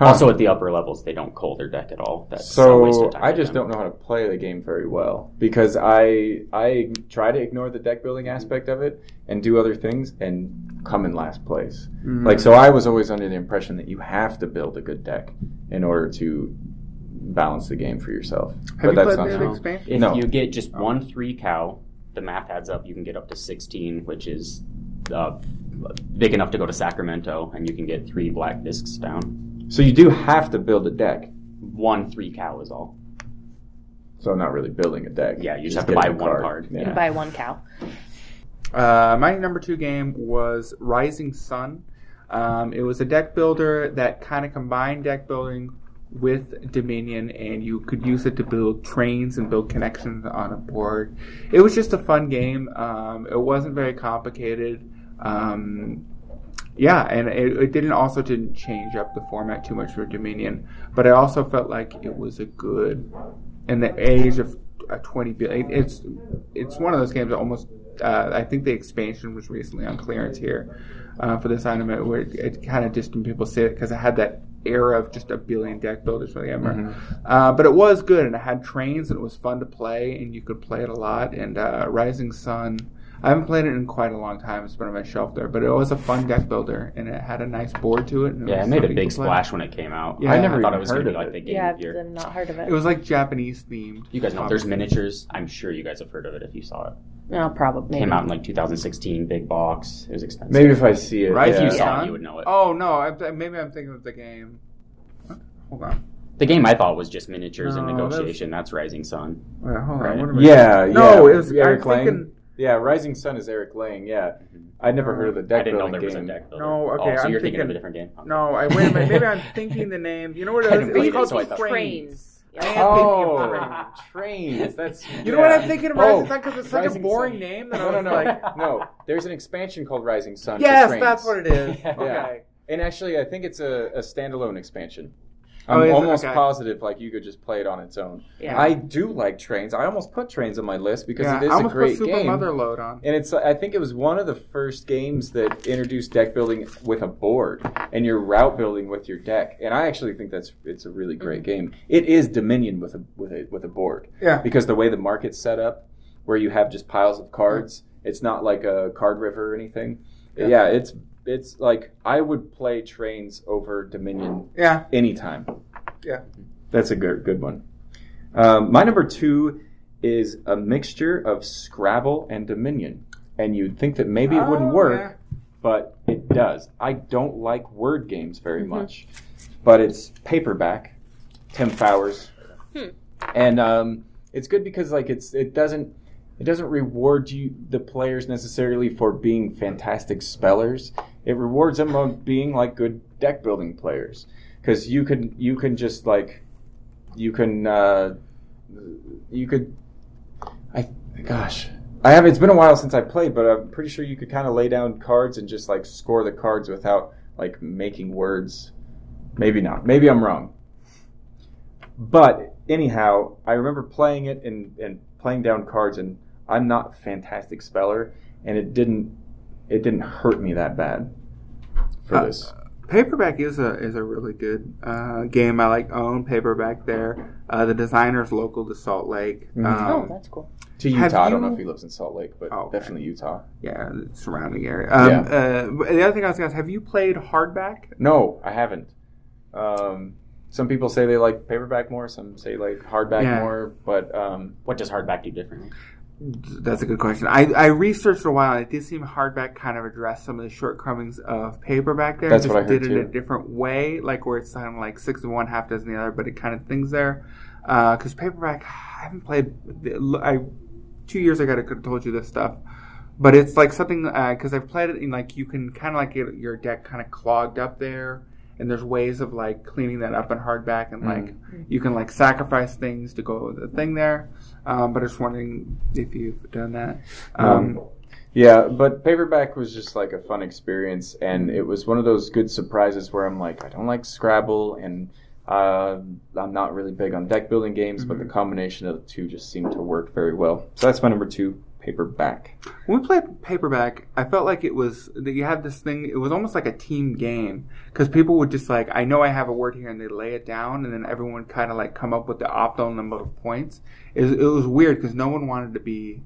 Also, at the upper levels, they don't cull their deck at all. That's a waste So of time I just don't know how to play the game very well because I I try to ignore the deck building aspect of it and do other things and come in last place. Mm-hmm. Like so, I was always under the impression that you have to build a good deck in order to balance the game for yourself. Have you that's played not the true. expansion? If No. you get just one three cow, the math adds up. You can get up to 16, which is uh, big enough to go to Sacramento, and you can get three black discs down. So you do have to build a deck. One three cow is all. So I'm not really building a deck. Yeah, you just have to buy getting a one card. Yeah. Buy one cow. Uh, my number two game was Rising Sun. Um, it was a deck builder that kind of combined deck building with Dominion, and you could use it to build trains and build connections on a board. It was just a fun game. Um, it wasn't very complicated. Um, yeah, and it, it didn't also didn't change up the format too much for Dominion, but I also felt like it was a good in the age of a 20 billion. It's it's one of those games that almost. Uh, I think the expansion was recently on clearance here uh, for this item, where it, it kind of just people say it because it had that era of just a billion deck builders for the Ember. Uh, but it was good, and it had trains, and it was fun to play, and you could play it a lot. And uh, Rising Sun. I haven't played it in quite a long time. It's been on my shelf there, but it was a fun deck builder, and it had a nice board to it. and Yeah, was it made a big splash when it came out. Yeah, I I never never thought even it was going to heard be of like it. the game Yeah, of year. I've not heard of it. It was like Japanese themed. You guys know if there's Um, miniatures. I'm sure you guys have heard of it if you saw it. No, probably. Came out in like 2016, big box. It was expensive. Maybe if I see it. Rising if you saw Sun? it, you would know it. Oh no, I, maybe I'm thinking of the game. Hold on. The game I thought was just miniatures and No, that's- negotiation. That's Rising Sun. Wait, hold Right. on. What Yeah, yeah. No, it was Eric I'm Lang. Thinking- Yeah, Rising Sun is Eric Lang. Yeah, Mhm. I'd never heard of the I deck didn't know building there was a game. deck builder. No, okay, Oh, so I'm you're thinking of a different game. Okay. No, I wait a minute. Maybe I'm thinking the name. You know what it I is? didn't It's it, called so Trains. Yeah. am thinking of Oh, Trains. trains. That's You know what. I'm thinking of Oh, Rising Sun because it's such a boring Sun. name that No, I no, was no, like, no. There's an expansion called Rising Sun. yes, trains. that's what it is. Yeah. Okay. And actually, I think it's a, a standalone expansion. Oh, I'm it? almost Okay. positive like you could just play it on its own. Yeah. I do like trains. I almost put trains on my list because Yeah, it is I a great put Super game. Motherload on. And it's I think it was one of the first games that introduced deck building with a board and your route building with your deck. And I actually think that's it's a really great mm-hmm. game. It is Dominion with a with a with a board. Yeah. Because the way the market's set up where you have just piles of mm-hmm. cards, it's not like a card river or anything. Yeah. Yeah, it's it's like I would play trains over Dominion Yeah. anytime. Yeah. That's a good good one. Um, my number two is a mixture of Scrabble and Dominion, and you'd think that maybe it wouldn't Oh, work, yeah. but it does. I don't like word games very Mhm. much, but it's paperback, Tim Fowers, Hmm. and um, it's good because like it's it doesn't it doesn't reward you the players necessarily for being fantastic spellers. It rewards them on being like good deck building players. Because you can you can just like you can uh, you could I gosh I have it's been a while since I played but I'm pretty sure you could kind of lay down cards and just like score the cards without like making words. Maybe not. Maybe I'm wrong. But anyhow I remember playing it and and playing down cards and I'm not a fantastic speller, and it didn't it didn't hurt me that bad for Uh, this. Paperback is a is a really good uh, game. I like own paperback there. Uh, the designer is local to Salt Lake. Mhm. Um, oh, that's cool. To have Utah, I don't know if he lives in Salt Lake, but Oh, okay. definitely Utah. yeah, the surrounding area. Um, Yeah. uh, the other thing I was going to ask: Have you played hardback? No, I haven't. Um, some people say they like paperback more. Some say like hardback Yeah. more. But um, What does hardback do differently? That's a good question. I, I researched a while. and It did seem hardback kind of addressed some of the shortcomings of paperback. There, That's just what I heard, did it in a different way, like where it's kind of like six of one, half dozen the other, but it kind of things there. Uh, because paperback, I haven't played. I two years ago I could have told you this stuff, but it's like something uh, because I've played it in like you can kind of like get your deck kind of clogged up there. And there's ways of like cleaning that up in hardback, and like you can like sacrifice things to go with the thing there. Um, but I was wondering if you've done that. Um, Um, yeah, but paperback was just like a fun experience, and it was one of those good surprises where I'm like, I don't like Scrabble, and uh, I'm not really big on deck building games, but the combination of the two just seemed to work very well. So that's my number two, paperback. when we played paperback, I felt like it was that you had this thing. It was almost like a team game because people would just like, I know I have a word here, and they lay it down, and then everyone kind of like come up with the optimal number of points. It was, it was weird because no one wanted to be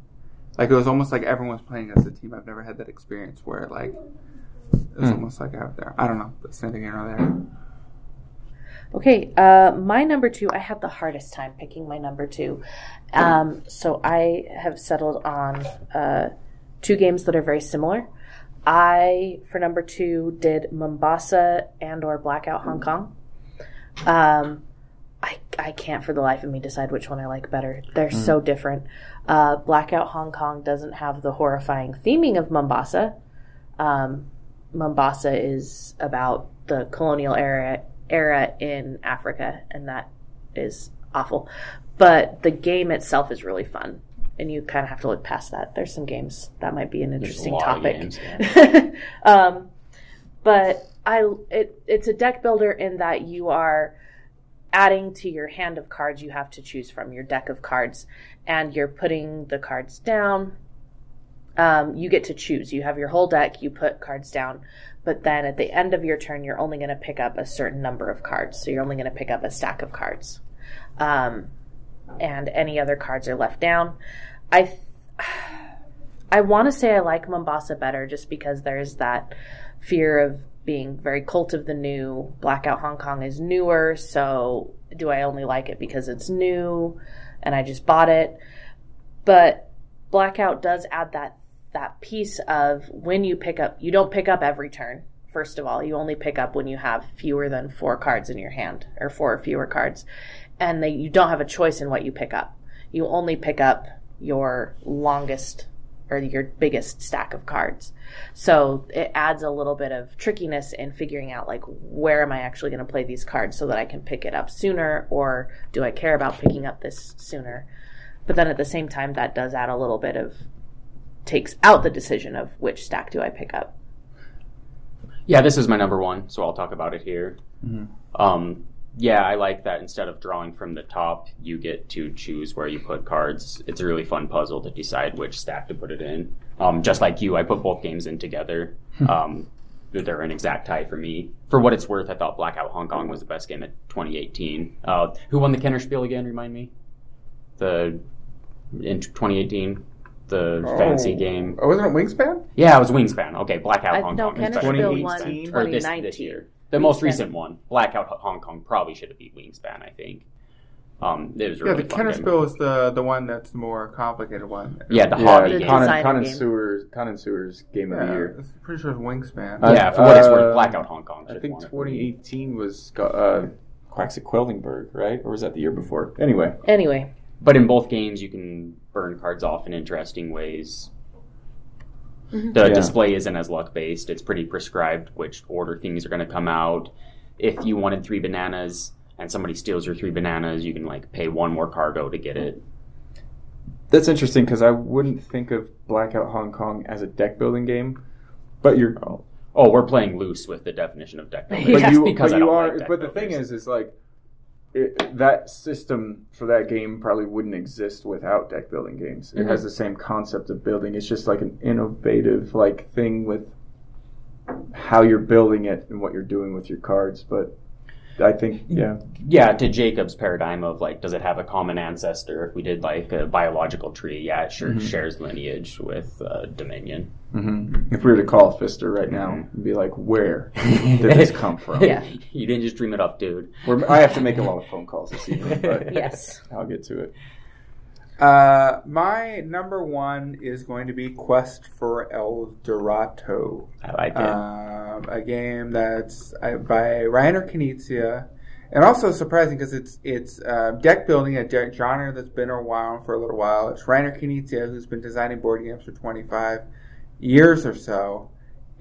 like it was almost like everyone was playing as a team. I've never had that experience where like it was Hmm. almost like out there. I don't know, but same thing here or there. Okay, uh, my number two, I had the hardest time picking my number two. Um, so I have settled on uh, two games that are very similar. I, for number two, did Mombasa and or Blackout Hong Kong. Um, I, I can't for the life of me decide which one I like better. They're so different. Uh, Blackout Hong Kong doesn't have the horrifying theming of Mombasa. Um, Mombasa is about the colonial era era in Africa, and that is awful. But the game itself is really fun, and you kind of have to look past that. There's some games that might be an interesting topic. games, um, but I it it's a deck builder in that you are adding to your hand of cards you have to choose from your deck of cards, and you're putting the cards down. Um, you get to choose. You have your whole deck. You put cards down, but then at the end of your turn, you're only going to pick up a certain number of cards. So you're only going to pick up a stack of cards, um, and any other cards are left down. I. Th- I want to say I like Mombasa better just because there's that fear of being very cult of the new. Blackout Hong Kong is newer, so do I only like it because it's new and I just bought it? But Blackout does add that that piece of when you pick up, you don't pick up every turn. First of all, you only pick up when you have fewer than four cards in your hand, or four or fewer cards, and you don't have a choice in what you pick up. You only pick up your longest or your biggest stack of cards. So it adds a little bit of trickiness in figuring out like where am I actually going to play these cards so that I can pick it up sooner or do I care about picking up this sooner? But then at the same time that does add a little bit of takes out the decision of which stack do I pick up. Yeah, this is my number one, so I'll talk about it here. Mhm. Um, yeah, I like that instead of drawing from the top, you get to choose where you put cards. It's a really fun puzzle to decide which stack to put it in. Um, just like you, I put both games in together. um, they're an exact tie for me. For what it's worth, I thought Blackout Hong Kong was the best game of 2018. Uh, who won the Kenner Spiel again? Remind me. The in 2018, the fancy game. Oh, wasn't it Wingspan? Yeah, it was Wingspan. Okay, Blackout I, Hong no, Kong. Kenner 2018? Or this, this year. The most recent one, Blackout Hong Kong, probably should have beat Wingspan. I think. Um, it was a Yeah, the fun Kenner. Spiel is the the one that's the more complicated one. Yeah, the Yeah, hobby The game. Con- designer game. Connoisseurs, Connoisseurs Game of the Year. I'm pretty sure it's Wingspan. Uh, yeah, for what it's worth, uh, Blackout Hong Kong. I think won it 2018 was uh, Quacks of Quedlinburg, right? Or was that the year before? Anyway, Anyway, But in both games, you can burn cards off in interesting ways. Mhm. The Yeah. display isn't as luck based. It's pretty prescribed which order things are going to come out. If you wanted three bananas and somebody steals your three bananas, you can like pay one more cargo to get it. that's interesting because I wouldn't think of Blackout Hong Kong as a deck building game, but you're. Oh, we're playing loose with the definition of deck building. Yeah. But you, because but I you don't are. like deck but the thing is, is like it, that system for that game probably wouldn't exist without deck building games. It has mm-hmm. the same concept of building. It's just like an innovative like thing with how you're building it and what you're doing with your cards. But I think yeah, Yeah, to Jacob's paradigm of like, does it have a common ancestor? If we did like a biological tree, yeah, it sure shares lineage with uh, Dominion. hmm if we were to call Fister right now, it'd be like, where did this come from? Yeah. you didn't just dream it up, dude. We're, I have to make a lot of phone calls this evening, but Yes. I'll get to it. Uh, my number one is going to be Quest for El Dorado. I like it. um, a game that's uh, by Rainer Knizia, and also surprising because it's it's uh, deck building, a deck genre that's been around for a little while. It's Rainer Knizia who's been designing board games for 25 years or so,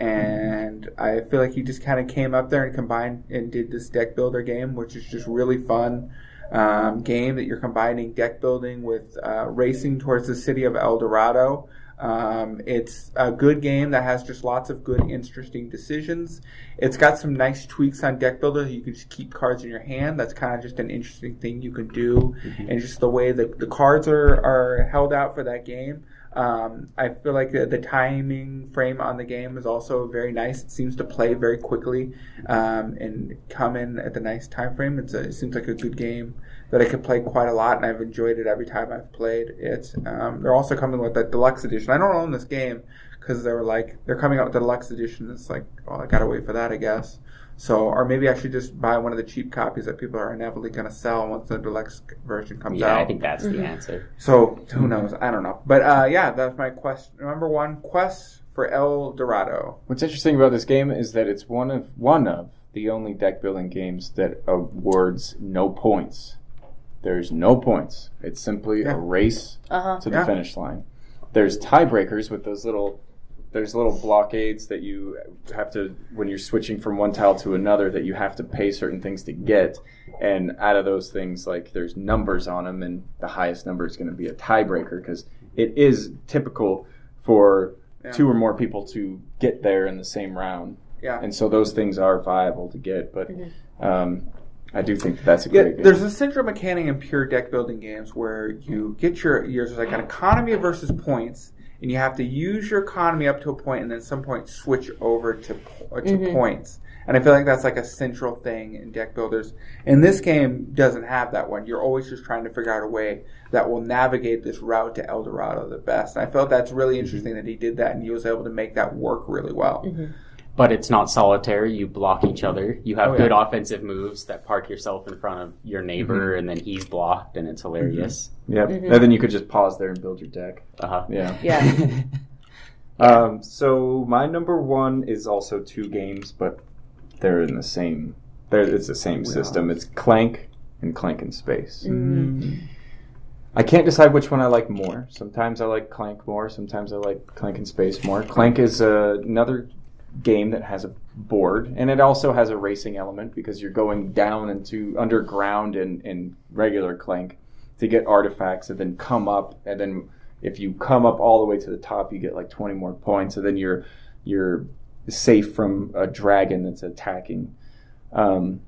and I feel like he just kind of came up there and combined and did this deck builder game, which is just really fun. Um, game that you're combining deck building with uh, racing towards the city of El Dorado. Um, it's a good game that has just lots of good, interesting decisions. It's got some nice tweaks on deck builder. You can just keep cards in your hand. That's kind of just an interesting thing you can do, and just the way that the cards are, are held out for that game. Um, I feel like the, the timing frame on the game is also very nice. It seems to play very quickly um, and come in at the nice time frame. A, it seems like a good game that I could play quite a lot, and I've enjoyed it every time I've played it. Um, they're also coming with that deluxe edition. I don't own this game because they were like they're coming out with the deluxe edition. It's like, well, I gotta wait for that, I guess. So, or maybe I should just buy one of the cheap copies that people are inevitably going to sell once the deluxe version comes out. yeah, out. I think that's the answer. So who knows? I don't know. But uh, yeah, that's my quest. Number one quest for El Dorado. What's interesting about this game is that it's one of one of the only deck building games that awards no points. There's no points. It's simply Yeah. a race Uh huh. to the Yeah. finish line. There's tiebreakers with those little there's little blockades that you have to when you're switching from one tile to another that you have to pay certain things to get and out of those things like there's numbers on them and the highest number is going to be a tiebreaker because it is typical for Yeah. two or more people to get there in the same round Yeah. and so those things are viable to get but Mm-hmm. um, i do think that's a Yeah, great game. there's a central mechanic in pure deck building games where you get your yours like an economy versus points, and you have to use your economy up to a point, and then at some point switch over to po- uh, to Mhm. points. And I feel like that's like a central thing in deck builders. And this game doesn't have that one. You're always just trying to figure out a way that will navigate this route to El Dorado the best. And I felt that's really mm-hmm. interesting that he did that, and he was able to make that work really well. Mm-hmm. But it's not solitary. You block each other. You have Oh, yeah. good offensive moves that park yourself in front of your neighbor, and then he's blocked, and it's hilarious. yep Mhm. and then you could just pause there and build your deck Uh-huh. yeah Yeah. Um, so my number one is also two games, but they're in the same. They're, it's the same system. It's Clank and Clank in Space. Mm. I can't decide which one I like more. Sometimes I like Clank more. Sometimes I like Clank in Space more. Clank is uh, another game that has a board, and it also has a racing element because you're going down into underground in, in regular Clank to get artifacts, and then come up, and then if you come up all the way to the top, you get like 20 more points, and then you're you're safe from a dragon that's attacking. Um,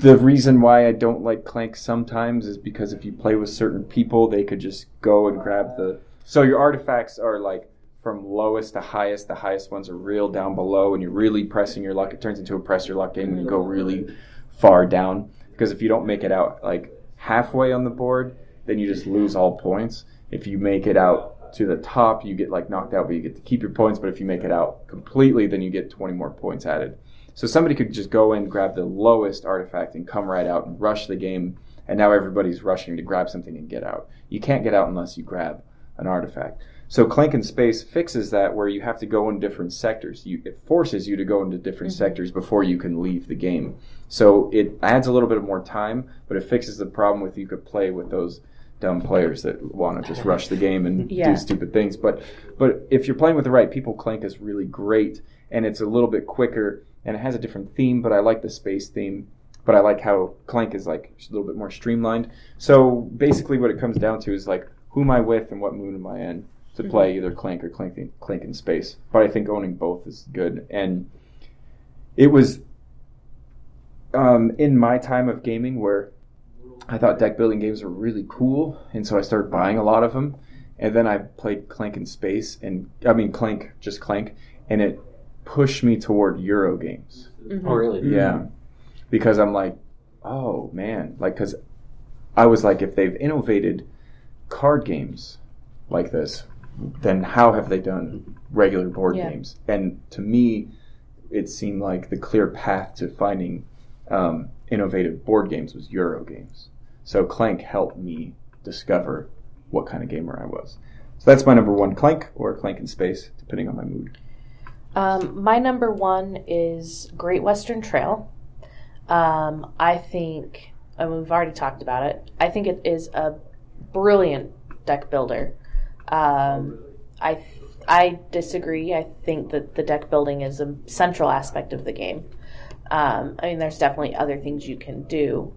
the reason why I don't like Clank sometimes is because if you play with certain people, they could just go and grab the. So your artifacts are like from lowest to highest. The highest ones are real down below, and you're really pressing your luck. It turns into a press your luck game when you go really far down. Because if you don't make it out like halfway on the board, then you just lose all points. If you make it out to the top, you get like knocked out, but you get to keep your points. But if you make it out completely, then you get 20 more points added. So somebody could just go in, grab the lowest artifact, and come right out and rush the game. And now everybody's rushing to grab something and get out. You can't get out unless you grab an artifact. So Clank in Space fixes that where you have to go in different sectors. You, it forces you to go into different mm-hmm. sectors before you can leave the game. So it adds a little bit of more time, but it fixes the problem with you could play with those dumb players that want to just rush the game and Yeah. do stupid things. But but if you're playing with the right people, Clank is really great, and it's a little bit quicker, and it has a different theme. But I like the space theme. But I like how Clank is like a little bit more streamlined. So basically, what it comes down to is like who am I with and what mood am I in to play either Clank or Clank in, Clank in space. But I think owning both is good, and it was um, in my time of gaming where I thought deck building games were really cool, and so I started buying a lot of them. And then I played Clank in Space, and I mean Clank, just Clank, and it pushed me toward Euro games. Mhm. Oh, really? Yeah, because I'm like, oh man, like because I was like, if they've innovated card games like this, then how have they done regular board Yeah. games? And to me, it seemed like the clear path to finding um, innovative board games was Euro games. So Clank helped me discover what kind of gamer I was. So that's my number one, Clank or Clank in Space, depending on my mood. Um, my number one is Great Western Trail. Um, I think, and we've already talked about it. I think it is a brilliant deck builder. Um, I I disagree. I think that the deck building is a central aspect of the game. Um, I mean, there's definitely other things you can do,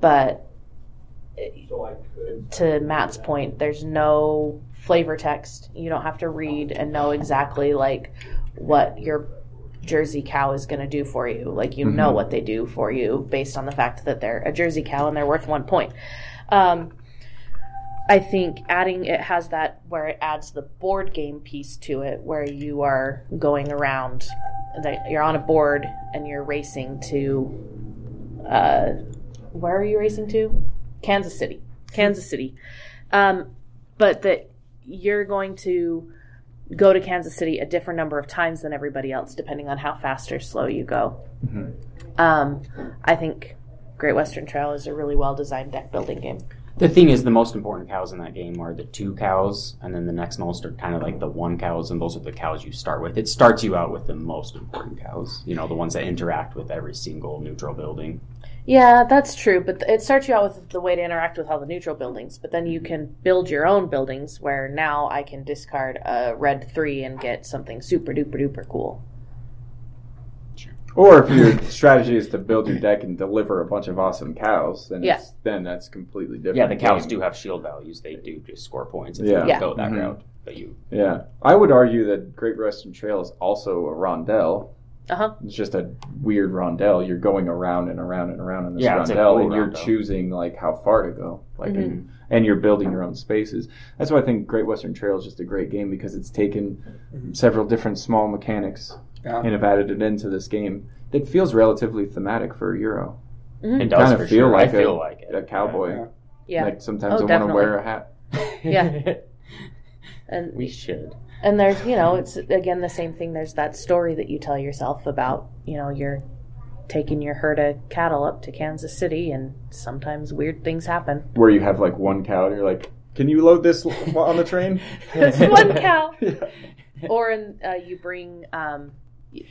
but to Matt's point, there's no flavor text. You don't have to read and know exactly like what your Jersey cow is going to do for you. Like you know Mhm. what they do for you based on the fact that they're a Jersey cow and they're worth one point. Um, I think adding it has that where it adds the board game piece to it, where you are going around, that you're on a board and you're racing to, uh, where are you racing to? Kansas City, Kansas City. Um, but that you're going to go to Kansas City a different number of times than everybody else, depending on how fast or slow you go. Mhm. Um, I think Great Western Trail is a really well designed deck building game. The thing is, the most important cows in that game are the two cows, and then the next most are kind of like the one cows, and those are the cows you start with. It starts you out with the most important cows, you know, the ones that interact with every single neutral building. Yeah, that's true, but it starts you out with the way to interact with all the neutral buildings, but then you can build your own buildings where now I can discard a red three and get something super duper duper cool. Or if your strategy is to build your deck and deliver a bunch of awesome cows, then Yeah. it's, then that's completely different. Yeah, the cows game. do have shield values. They do just score points if Yeah. you Yeah. go that Mhm. route. But you, Yeah, I would argue that Great Western Trail is also a rondel. Uh huh. It's just a weird rondel. You're going around and around and around in this Yeah, it's a rondelle, cool and you're rondelle. choosing like how far to go, like, Mhm. and, and you're building your own spaces. That's why I think Great Western Trail is just a great game because it's taken several different small mechanics Yeah. and have added it into this game that feels relatively thematic for a Euro. it does Kinda for feel sure. like I feel a- like it. A cowboy. Yeah. Yeah, Like sometimes Oh, I want to wear a hat. Yeah. and we should. and there's you know it's again the same thing. There's that story that you tell yourself about you know you're taking your herd of cattle up to Kansas City, and sometimes weird things happen. Where you have like one cow and you're like, can you load this on the train? It's one cow. Yeah. or in, uh, you bring um,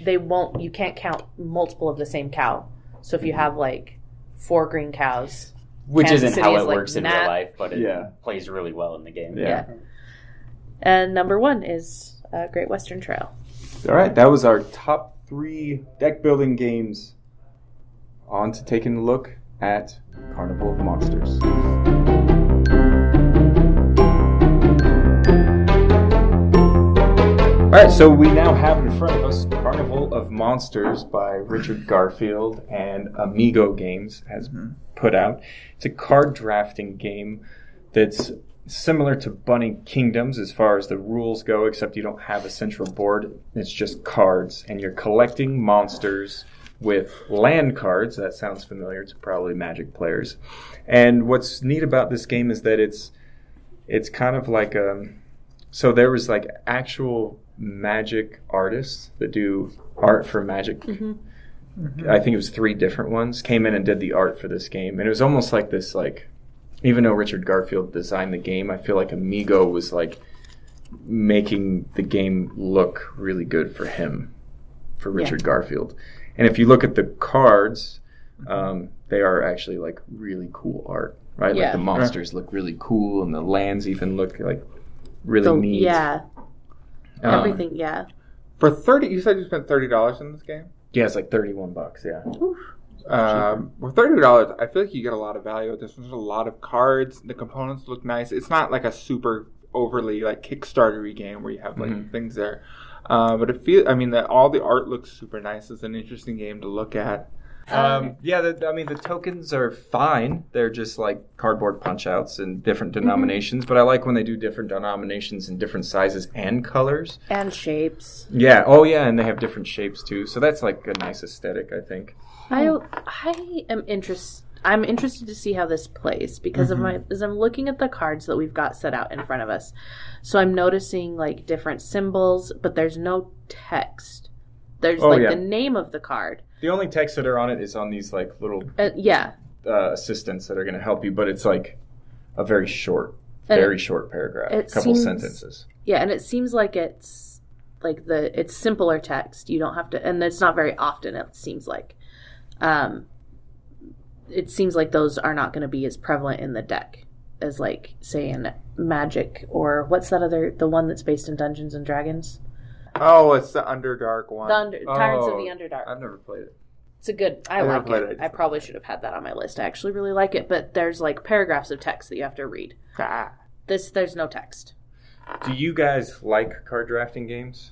they won't you can't count multiple of the same cow so if you have like four green cows Which Kansas isn't City how is it like works in that. real life, but it Yeah. plays really well in the game. Yeah. Yeah. and number one is uh, great western trail All right, that was our top three deck building games. On to taking a look at Carnival of Monsters. Right, so we now have in front of us Carnival of Monsters by Richard Garfield and Amigo Games has mm-hmm. put out. It's a card drafting game that's similar to Bunny Kingdoms as far as the rules go, except you don't have a central board. It's just cards, and you're collecting monsters with land cards. That sounds familiar to probably Magic players. And what's neat about this game is that it's it's kind of like a so there was like actual magic artists that do art for magic I think it was three different ones came in and did the art for this game, and it was almost like this like, even though Richard Garfield designed the game, I feel like Amigo was like making the game look really good for him, for Richard Garfield. And if you look at the cards, um, they are actually like really cool art, right? Yeah. Like the monsters look really cool, and the lands even look like really So, neat. yeah Um, everything yeah For thirty, you said you spent thirty dollars in this game. Yeah, it's like thirty-one bucks. Yeah. Um, for thirty dollars, I feel like you get a lot of value. There's there's a lot of cards. The components look nice. It's not like a super overly like Kickstartery game where you have like Mhm. things there. Uh, but it feel I mean that all the art looks super nice. It's an interesting game to look at. Um, yeah, the, I mean the tokens are fine. They're just like cardboard punch outs in different denominations. But I like when they do different denominations in different sizes and colors. and shapes. Yeah. Oh yeah, and they have different shapes too. So that's like a nice aesthetic, I think. I I am interested. I'm interested to see how this plays because of my as I'm looking at the cards that we've got set out in front of us. So I'm noticing like different symbols, but there's no text. There's Oh, like yeah. the name of the card. The only text that are on it is on these like little Uh, yeah, uh, assistants that are going to help you, but it's like a very short, And very it- short paragraph, a couple seems- sentences. yeah, and it seems like it's like the it's simpler text. You don't have to, and it's not very often. It seems like, um, it seems like those are not going to be as prevalent in the deck as like say in Magic or what's that other the one that's based in Dungeons and Dragons. Oh, it's the Underdark one. The under, Tyrants of Oh, the Underdark. I've never played it. It's a good. I I like it. it. I probably should have had that on my list. I actually really like it, but there's like paragraphs of text that you have to read. Ah. This there's no text. Do you guys like card drafting games?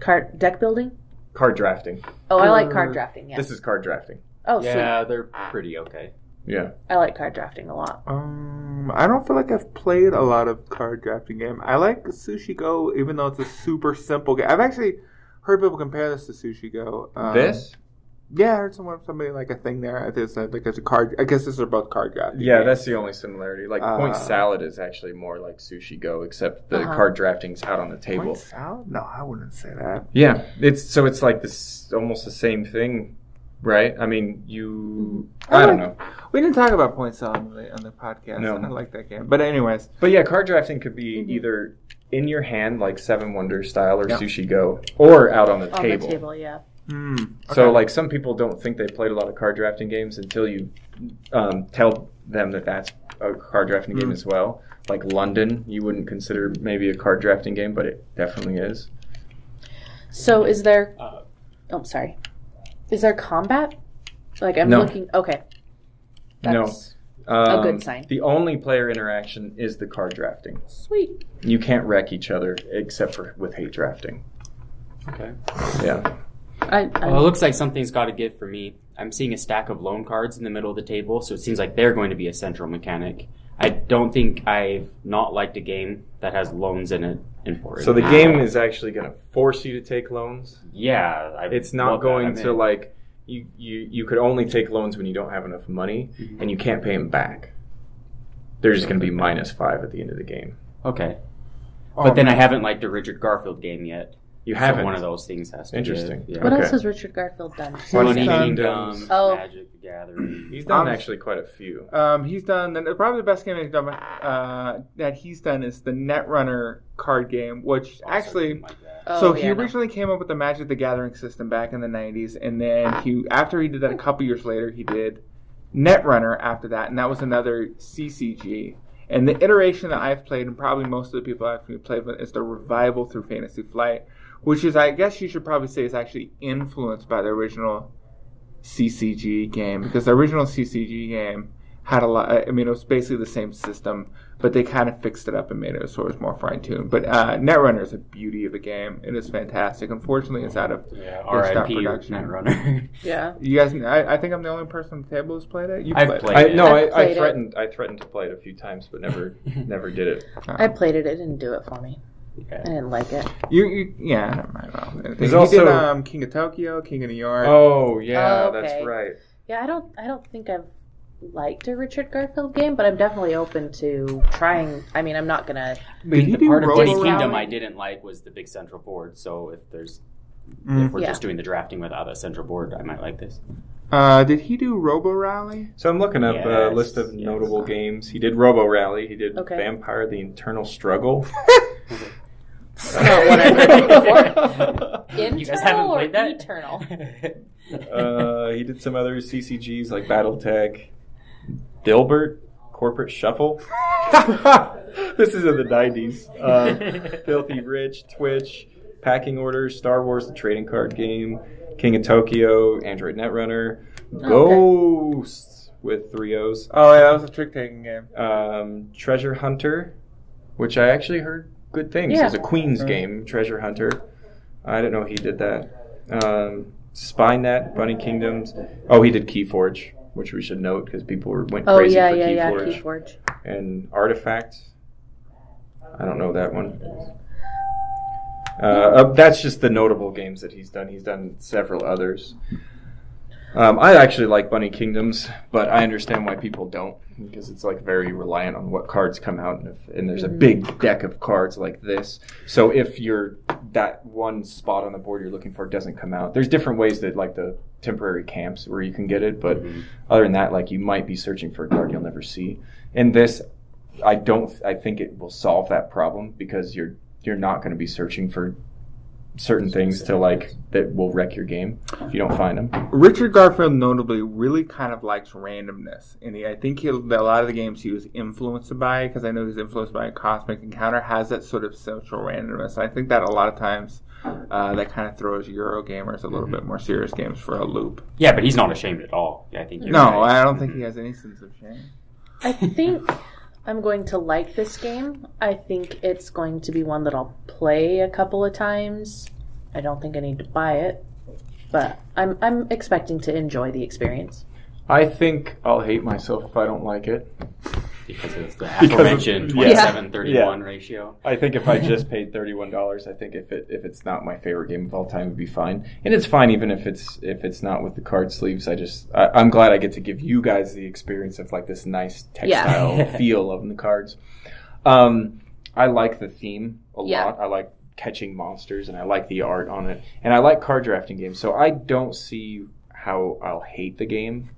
Card deck building. Card drafting. Oh, I like Uh, card drafting. Yeah. This is card drafting. oh, sweet. yeah, they're pretty okay. Yeah. I like card drafting a lot. Um, I don't feel like I've played a lot of card drafting game. I like Sushi Go, even though it's a super simple game. I've actually heard people compare this to Sushi Go. Um, this? Yeah, I heard someone somebody like a thing there. I think it said like it's a card. I guess these are both card drafting. Yeah, games. that's the only similarity. Like point Uh, salad is actually more like sushi go, except the Uh-huh. card drafting's out on the table. Point salad? No, I wouldn't say that. Yeah, it's so it's like this almost the same thing, right? I mean, you I don't know, We didn't talk about point salad on the, on the podcast. No. I like that game. But anyways, but yeah, card drafting could be Mhm. either in your hand like Seven Wonders style or Yeah. sushi go, or out on the On table. the table, yeah. hmm, So like some people don't think they played a lot of card drafting games until you um, tell them that that's a card drafting game Mm. as well. Like London, you wouldn't consider maybe a card drafting game, but it definitely is. So is there? Uh, Oh, sorry. Is there combat? Like I'm No. looking. Okay. No. That's Um, good sign. The only player interaction is the card drafting. sweet. You can't wreck each other except for with hate drafting. okay. Yeah. I, I Well, it looks like something's got to give for me. I'm seeing a stack of loan cards in the middle of the table, so it seems like they're going to be a central mechanic. I don't think I've not liked a game that has loans in it. Important. So the game is actually going to force you to take loans. yeah, I It's not going to in. like you, you you could only take loans when you don't have enough money Mhm. and you can't pay them back. They're just going to be minus five at the end of the game. Okay, Oh, but then I haven't liked a Richard Garfield game yet. You haven't. one of those things has to Interesting. Give. What Okay. else has Richard Garfield done? Well, Money he's done- Kingdom, Oh. Magic the Gathering. He's done Um, actually quite a few. Um, he's done and probably the best game he's done, uh, that he's done is the Netrunner card game, which actually. Like that. Oh, so he yeah, no. originally came up with the Magic the Gathering system back in the '90s, and then he, after he did that, a couple years later, he did Netrunner after that, and that was another CCG. And the iteration that I've played, and probably most of the people I've played with, is the revival through Fantasy Flight, which is, I guess, you should probably say, is actually influenced by the original CCG game because the original CCG game had a lot. I mean, it was basically the same system, but they kind of fixed it up and made it so it was more fine tuned. But uh, Netrunner is a beauty of a game. It is fantastic. Unfortunately, it's out of. Yeah, It's not RIP production. Netrunner. Yeah. You guys, I, I think I'm the only person at the table who's played it. You I've played, played I, it. no, I've I, I played it. threatened. I threatened to play it a few times, but never, never did it. it. I played it. It didn't do it for me. I didn't like it. You, you, yeah, never mind. Well, There's he also- did um, King of Tokyo, King of New York. Oh yeah, Oh, okay. that's right. Yeah, I don't. I don't think I've liked a Richard Garfield game, but I'm definitely open to trying. I mean, I'm not gonna. Did the part of Robo Disney Kingdom I didn't like was the big central board. So if there's Mm. if we're Yeah. just doing the drafting without a central board, I might like this. Uh, did he do Robo Rally? So I'm looking up a list of yes. notable games. He did Robo Rally. He did Okay. Vampire: The Internal Struggle. Not what I've heard before. Internal you guys haven't or played that? eternal? uh, he did some other CCGs like BattleTech, Dilbert, Corporate Shuffle. this is in the 90s. Uh, Filthy Rich, Twitch, Pecking Order, Star Wars, the trading card game, King of Tokyo, Android Netrunner, Ghosts with three O's, Oh, yeah, that was a trick taking game. um, Treasure Hunter, which I actually heard good things. Yeah. It's a Queen's Mm. game, Treasure Hunter. I didn't know he did that. Um, Spynet, Bunny Kingdoms. Oh, he did Keyforge, which we should note because people were, went Oh crazy yeah, for yeah, yeah. Keyforge. Keyforge. And Artifact. I don't know that one. Uh, uh, that's just the notable games that he's done. He's done several others. Um, I actually like Bunny Kingdoms, but I understand why people don't because it's like very reliant on what cards come out, and, if, and there's a big deck of cards like this. So if you're that one spot on the board you're looking for doesn't come out, there's different ways that like the temporary camps where you can get it, but other than that, like you might be searching for a card you'll never see. And this, I don't. I think it will solve that problem because you're you're not going to be searching for certain things to like that will wreck your game if you don't find them. Richard Garfield notably really kind of likes randomness, and he, I think he, a lot of the games he was influenced by, because I know he's influenced by Cosmic Encounter, has that sort of social randomness. I think that a lot of times uh, that kind of throws Euro gamers a little bit more serious games for a loop. Yeah, but he's not ashamed at all. Yeah, I think No, right. I don't think he has any sense of shame. I think I'm going to like this game. I think it's going to be one that I'll play a couple of times. I don't think I need to buy it, but I'm I'm expecting to enjoy the experience. I think I'll hate myself if I don't like it. Because of the Because of- aforementioned yeah. 27-31 ratio. I think if I just paid thirty one dollars, I think if it if it's not my favorite game of all time, it'd be fine. And it's fine even if it's if it's not with the card sleeves. I just I, I'm glad I get to give you guys the experience of like this nice textile Yeah. feel of the cards. Um, I like the theme a Yeah. lot. I like catching monsters and I like the art on it, and I like card drafting games. So I don't see how I'll hate the game.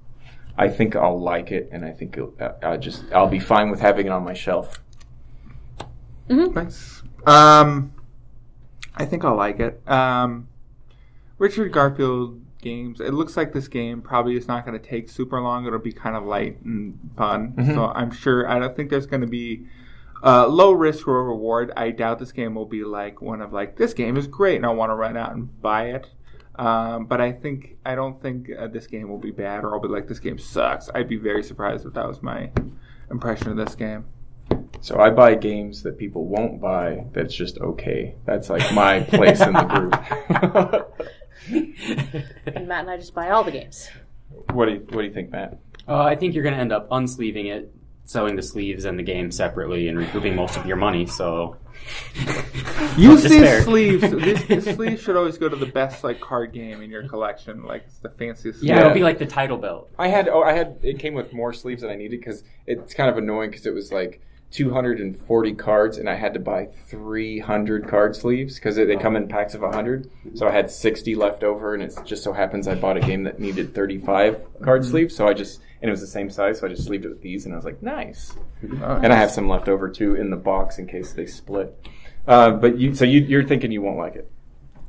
I think I'll like it, and I think it'll, I- I'll just I'll be fine with having it on my shelf. Nice. Um, I think I'll like it. Um, Richard Garfield games. It looks like this game probably is not going to take super long. It'll be kind of light and fun. So I'm sure. I don't think there's going to be uh, low risk or reward. I doubt this game will be like one of like this game is great and I want to run out and buy it. Um, but I think I don't think uh, this game will be bad or I'll be like this game sucks. I'd be very surprised if that was my impression of this game. So I buy games that people won't buy. That's just okay. That's like my place in the group. And Matt and I just buy all the games. what do you What do you think, Matt? Uh, I think you're going to end up unsleeving it, selling the sleeves and the game separately, and recouping most of your money. So Use Don't these despair. sleeves. These, these sleeves should always go to the best like card game in your collection. Like it's the fanciest. yeah, Yeah. it'll be like the title belt. I had oh I had it came with more sleeves than I needed because it's kind of annoying because it was like 240 cards and I had to buy 300 card sleeves because they come in packs of 100. So I had 60 left over and it just so happens I bought a game that needed 35 card sleeves. So I just and it was the same size, so I just sleeved it with these and I was like nice. Oh, And I have some left over too in the box in case they split. Uh, but you so you, you're thinking you won't like it.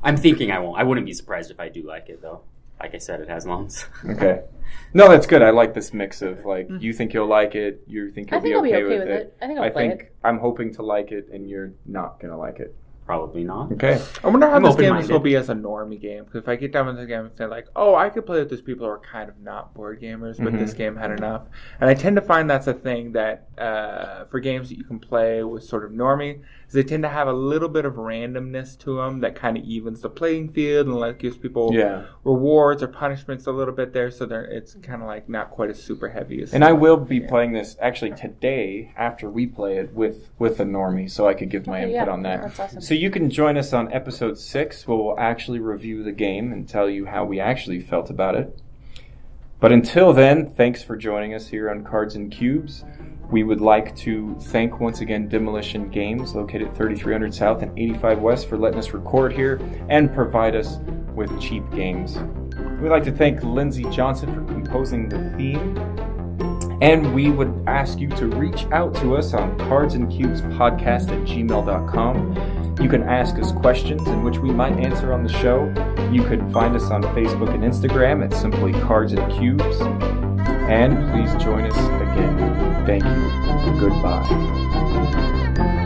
I'm thinking I won't. I wouldn't be surprised if I do like it, though. Like I said, it has lungs. Okay. No, that's good. I like this mix of like you think you'll like it, you think you'll I think be, I'll be okay, okay with, with it. it. I think I'll play think I'm hoping to like it, and you're not gonna like it. Probably not. Okay. I wonder how I'm this game open-minded. will be as a normie game. Because if I get down with the game and say like, oh, I could play with these people who are kind of not board gamers, but Mhm. this game had enough. And I tend to find that's a thing that uh, for games that you can play with sort of normie, is they tend to have a little bit of randomness to them that kind of evens the playing field and like gives people Yeah. rewards or punishments a little bit there. So they're, it's kind of like not quite as super heavy as. And I will be playing this actually today after we play it with with a normie, so I could give my Okay, input yeah, on that. that's awesome. So you can join us on episode six, where we'll actually review the game and tell you how we actually felt about it. But until then, thanks for joining us here on Cards and Cubes. We would like to thank once again Demolition Games, located 3300 South and 85 West, for letting us record here and provide us with cheap games. We'd like to thank Lindsay Johnson for composing the theme. And we would ask you to reach out to us on cardsandcubespodcast at gmail.com. You can ask us questions in which we might answer on the show. You could find us on Facebook and Instagram at simply Cards and Cubes. And please join us again. Thank you. Goodbye.